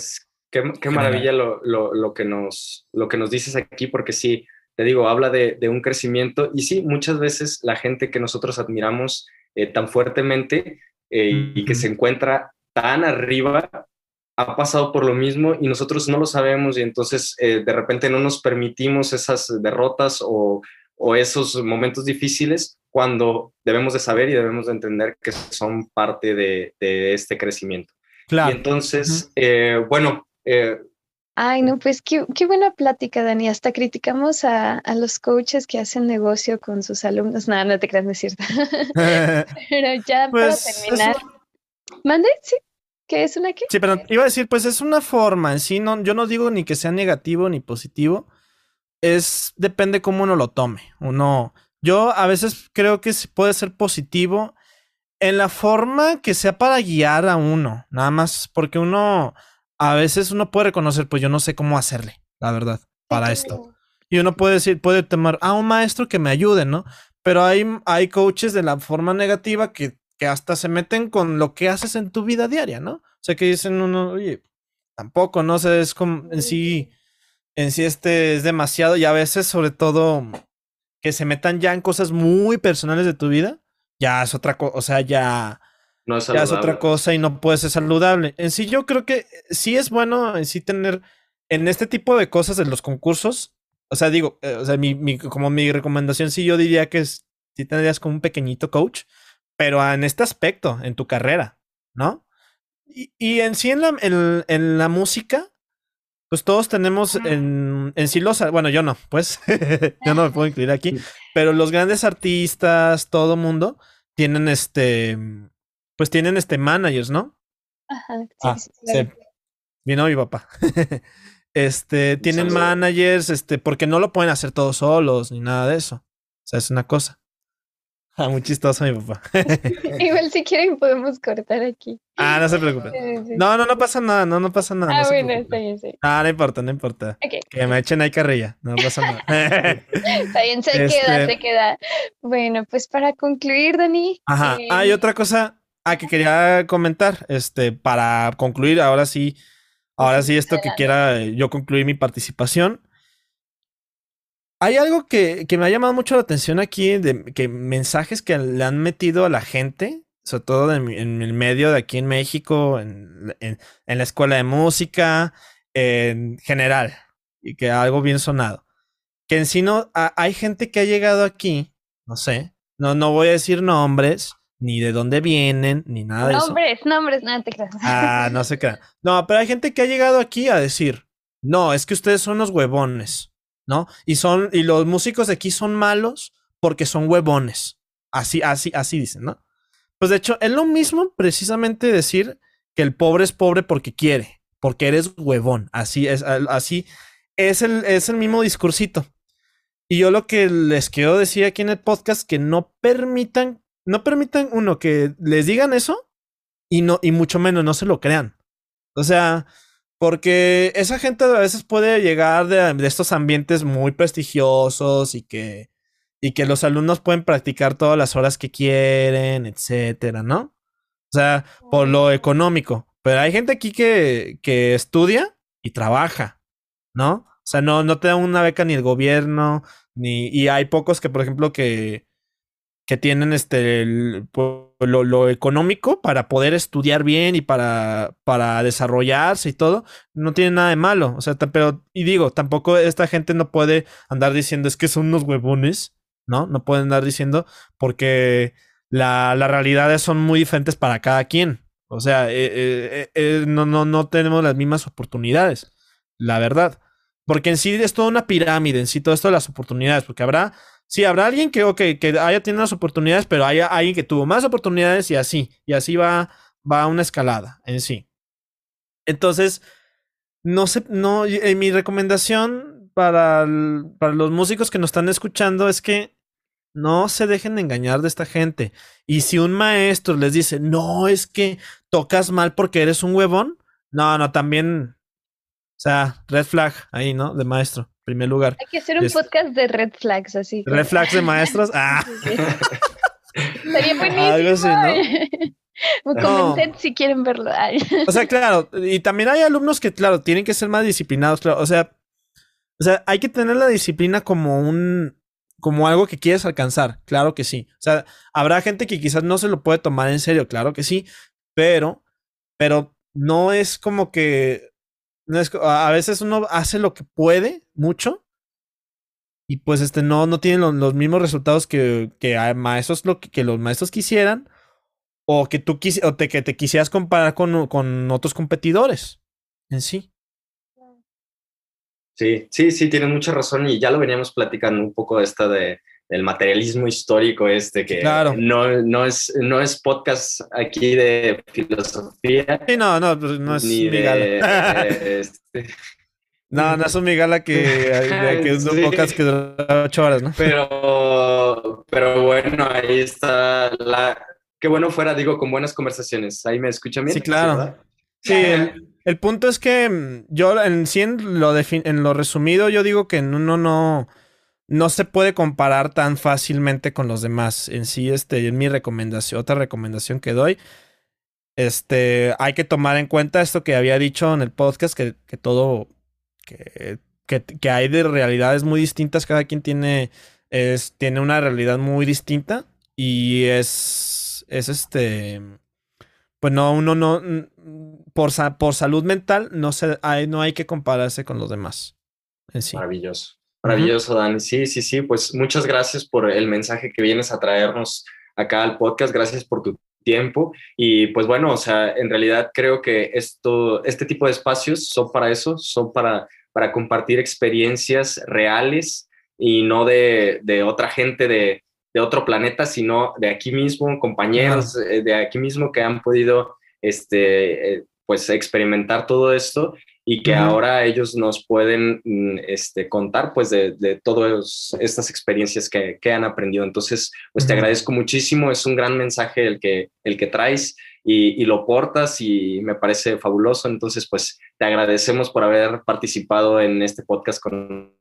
qué, qué maravilla lo, lo, lo que nos, lo que nos dices aquí, porque sí, te digo, habla de, de un crecimiento y sí, muchas veces la gente que nosotros admiramos eh, tan fuertemente eh, y que se encuentra tan arriba, ha pasado por lo mismo y nosotros no lo sabemos y entonces eh, de repente no nos permitimos esas derrotas o, o esos momentos difíciles cuando debemos de saber y debemos de entender que son parte de, de este crecimiento. Y Claro. entonces, eh, bueno, eh, Ay, no, pues qué, qué buena plática, Dani. Hasta criticamos a, a los coaches que hacen negocio con sus alumnos. No, no te creas, no es cierto. Pero ya Pues, para terminar. ¿Mande? ¿Sí? ¿Qué es una qué? Sí, pero iba a decir, pues es una forma en sí, no, yo no digo ni que sea negativo ni positivo, es, depende cómo uno lo tome. Uno, yo a veces creo que puede ser positivo en la forma que sea para guiar a uno, nada más porque uno a veces uno puede reconocer, pues yo no sé cómo hacerle, la verdad, para esto. Y uno puede decir, puede tomar a un maestro que me ayude, ¿no? Pero hay, hay coaches de la forma negativa que, que hasta se meten con lo que haces en tu vida diaria, ¿no? O sea, que dicen uno, oye, tampoco, no sé, es como en sí, en sí este es demasiado y a veces sobre todo que se metan ya en cosas muy personales de tu vida, ya es otra cosa, o sea, ya, No es ya es otra cosa y no puede ser saludable. En sí yo creo que sí es bueno en sí tener en este tipo de cosas de los concursos, o sea, digo, eh, o sea, mi, mi- como mi recomendación sí yo diría que es, sí tendrías como un pequeñito coach, pero en este aspecto, en tu carrera, ¿no? Y, y en sí en la, en, en la música, pues todos tenemos en, en sí los, bueno, yo no, pues, yo no me puedo incluir aquí, pero los grandes artistas, todo mundo, tienen este, pues tienen este managers, ¿no? Ajá, sí, Ah, sí, claro. sí. Vino mi papá. este, tienen managers, este, porque no lo pueden hacer todos solos ni nada de eso. O sea, es una cosa. Ah, muy chistoso mi papá. Igual si quieren podemos cortar aquí. ah, no se preocupen. No, no, no pasa nada, no, no pasa nada. ah, no bueno, está bien, sí. Ah, no importa, no importa. Ok, Que me echen ahí carrilla, no pasa nada. está bien, se queda, Este- se queda. Bueno, pues para concluir, Dani. Ajá. eh, Hay otra cosa ah, que quería comentar, este, para concluir, ahora sí, ahora sí esto que quiera yo concluir mi participación. Hay algo que, que me ha llamado mucho la atención aquí, de que mensajes que le han metido a la gente, sobre todo en, en el medio de aquí en México, en, en- en la escuela de música, en general, y que algo bien sonado. Que en sí no, ha- hay gente que ha llegado aquí, no sé, no, no voy a decir nombres, ni de dónde vienen, ni nada de eso. Nombres, nombres, nada te creas. Ah, no se crean. No, pero hay gente que ha llegado aquí a decir, no, es que ustedes son los huevones, ¿no? Y son, y los músicos de aquí son malos porque son huevones. Así, así, así dicen, ¿no? Pues de hecho, es lo mismo precisamente decir que el pobre es pobre porque quiere, porque eres huevón. Así es, así es el, es el mismo discursito. Y yo lo que les quiero decir aquí en el podcast, que no permitan, no permitan, uno, que les digan eso y no, y mucho menos no se lo crean. O sea, porque esa gente a veces puede llegar de, de estos ambientes muy prestigiosos y que, y que los alumnos pueden practicar todas las horas que quieren, etcétera, ¿no? O sea, por lo económico. Pero hay gente aquí que, que estudia y trabaja, ¿no? O sea, no, no te da una beca ni el gobierno, ni, y hay pocos que, por ejemplo, que, que tienen este el- lo, lo económico para poder estudiar bien y para, para desarrollarse y todo, no tiene nada de malo. O sea, pero, y digo, tampoco esta gente no puede andar diciendo es que son unos huevones, ¿no? No pueden andar diciendo porque la, las realidades son muy diferentes para cada quien. O sea, eh, eh, eh, no, no, no tenemos las mismas oportunidades, la verdad. Porque en sí es toda una pirámide, en sí todo esto las oportunidades, porque habrá Sí, habrá alguien que, ok, que haya tenido las oportunidades, pero haya alguien que tuvo más oportunidades y así, y así va, va una escalada en sí. Entonces, no sé, no, eh, mi recomendación para, para los músicos que nos están escuchando es que no se dejen de engañar de esta gente. Y si un maestro les dice, no, es que tocas mal porque eres un huevón, no, no, también, o sea, red flag ahí, ¿no? De maestro, primer lugar. Hay que hacer un Es- podcast de red flags, así. Red flags de maestros, ah. Sería buenísimo. Algo así, No. comentan si quieren verlo. Ay. O sea, claro, y también hay alumnos que, claro, tienen que ser más disciplinados, claro. O sea, o sea, hay que tener la disciplina como un, como algo que quieres alcanzar, claro que sí. O sea, habrá gente que quizás no se lo puede tomar en serio, claro que sí, pero, pero no es como que, no es, a veces uno hace lo que puede mucho y pues este no, no tienen los, los mismos resultados que, que maestros lo que, que los maestros quisieran o que tú o te, que te quisieras comparar con, con otros competidores en sí. Sí, sí, sí, tienen mucha razón y ya lo veníamos platicando un poco esta de del materialismo histórico este que Claro. no, no es no es podcast aquí de filosofía Sí, no, no, pues, no es ni de gala. este, no, no es un mi gala que, que es un Sí. podcast que dura ocho horas, ¿no? pero pero bueno, ahí está la... Qué bueno fuera, digo, con buenas conversaciones. Ahí me escuchan bien. Sí, claro. Sí, el, punto es que mm, yo en sí en lo, en lo resumido yo digo que uno no, no se puede comparar tan fácilmente con los demás. En sí, este, en mi recomendación, otra recomendación que doy, este, hay que tomar en cuenta esto que había dicho en el podcast, que, que todo, que, que, que, hay de realidades muy distintas, cada quien tiene, es, tiene una realidad muy distinta y es, es este, pues no, uno no, por, por salud mental, no, se, hay, no hay que compararse con los demás. En sí. Maravilloso. Maravilloso, Dani. Sí, sí, sí. Pues muchas gracias por el mensaje que vienes a traernos acá al podcast. Gracias por tu tiempo. Y pues bueno, o sea, en realidad creo que esto, este tipo de espacios son para eso, son para, para compartir experiencias reales y no de, de otra gente de, de, otro planeta, sino de aquí mismo, compañeros eh, de aquí mismo que han podido este, eh, pues experimentar todo esto y que ahora ellos nos pueden mm, este, contar pues de, de todas estas experiencias que, que, han aprendido. Entonces, pues te agradezco muchísimo, es un gran mensaje el que, el que traes y, y, lo portas y me parece fabuloso. Entonces, pues te agradecemos por haber participado en este podcast con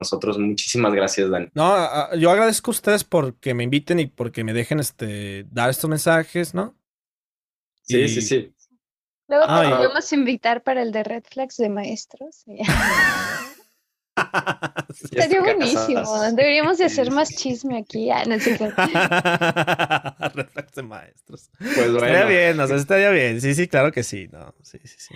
nosotros. Muchísimas gracias, Dani. No, yo agradezco a ustedes porque me inviten y porque me dejen este, dar estos mensajes, ¿no? Sí, sí, sí. Luego te podemos invitar para el de Red Flags de maestros. Sería buenísimo. Deberíamos de hacer más chisme aquí. Ah, no sé Red Flags de maestros. Pues bueno. Estaría bien, sé, estaría bien. Sí, sí, claro que sí. No, sí, sí, sí.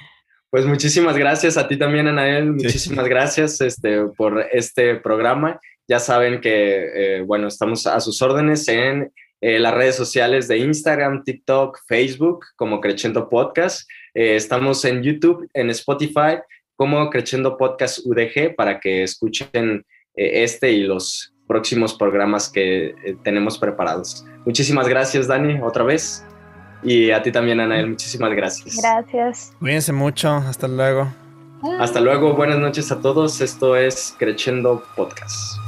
Pues muchísimas gracias a ti también, Anael. Muchísimas gracias este, por este programa. Ya saben que, eh, bueno, estamos a sus órdenes en eh, las redes sociales de Instagram, TikTok, Facebook como Crescendo Podcast. Eh, estamos en YouTube, en Spotify como Crescendo Podcast UDG para que escuchen eh, este y los próximos programas que tenemos preparados. Muchísimas gracias, Dani, otra vez. Y a ti también, Anael, muchísimas gracias. Gracias. Cuídense mucho. Hasta luego. Hasta luego. Buenas noches a todos. Esto es Crescendo Podcast.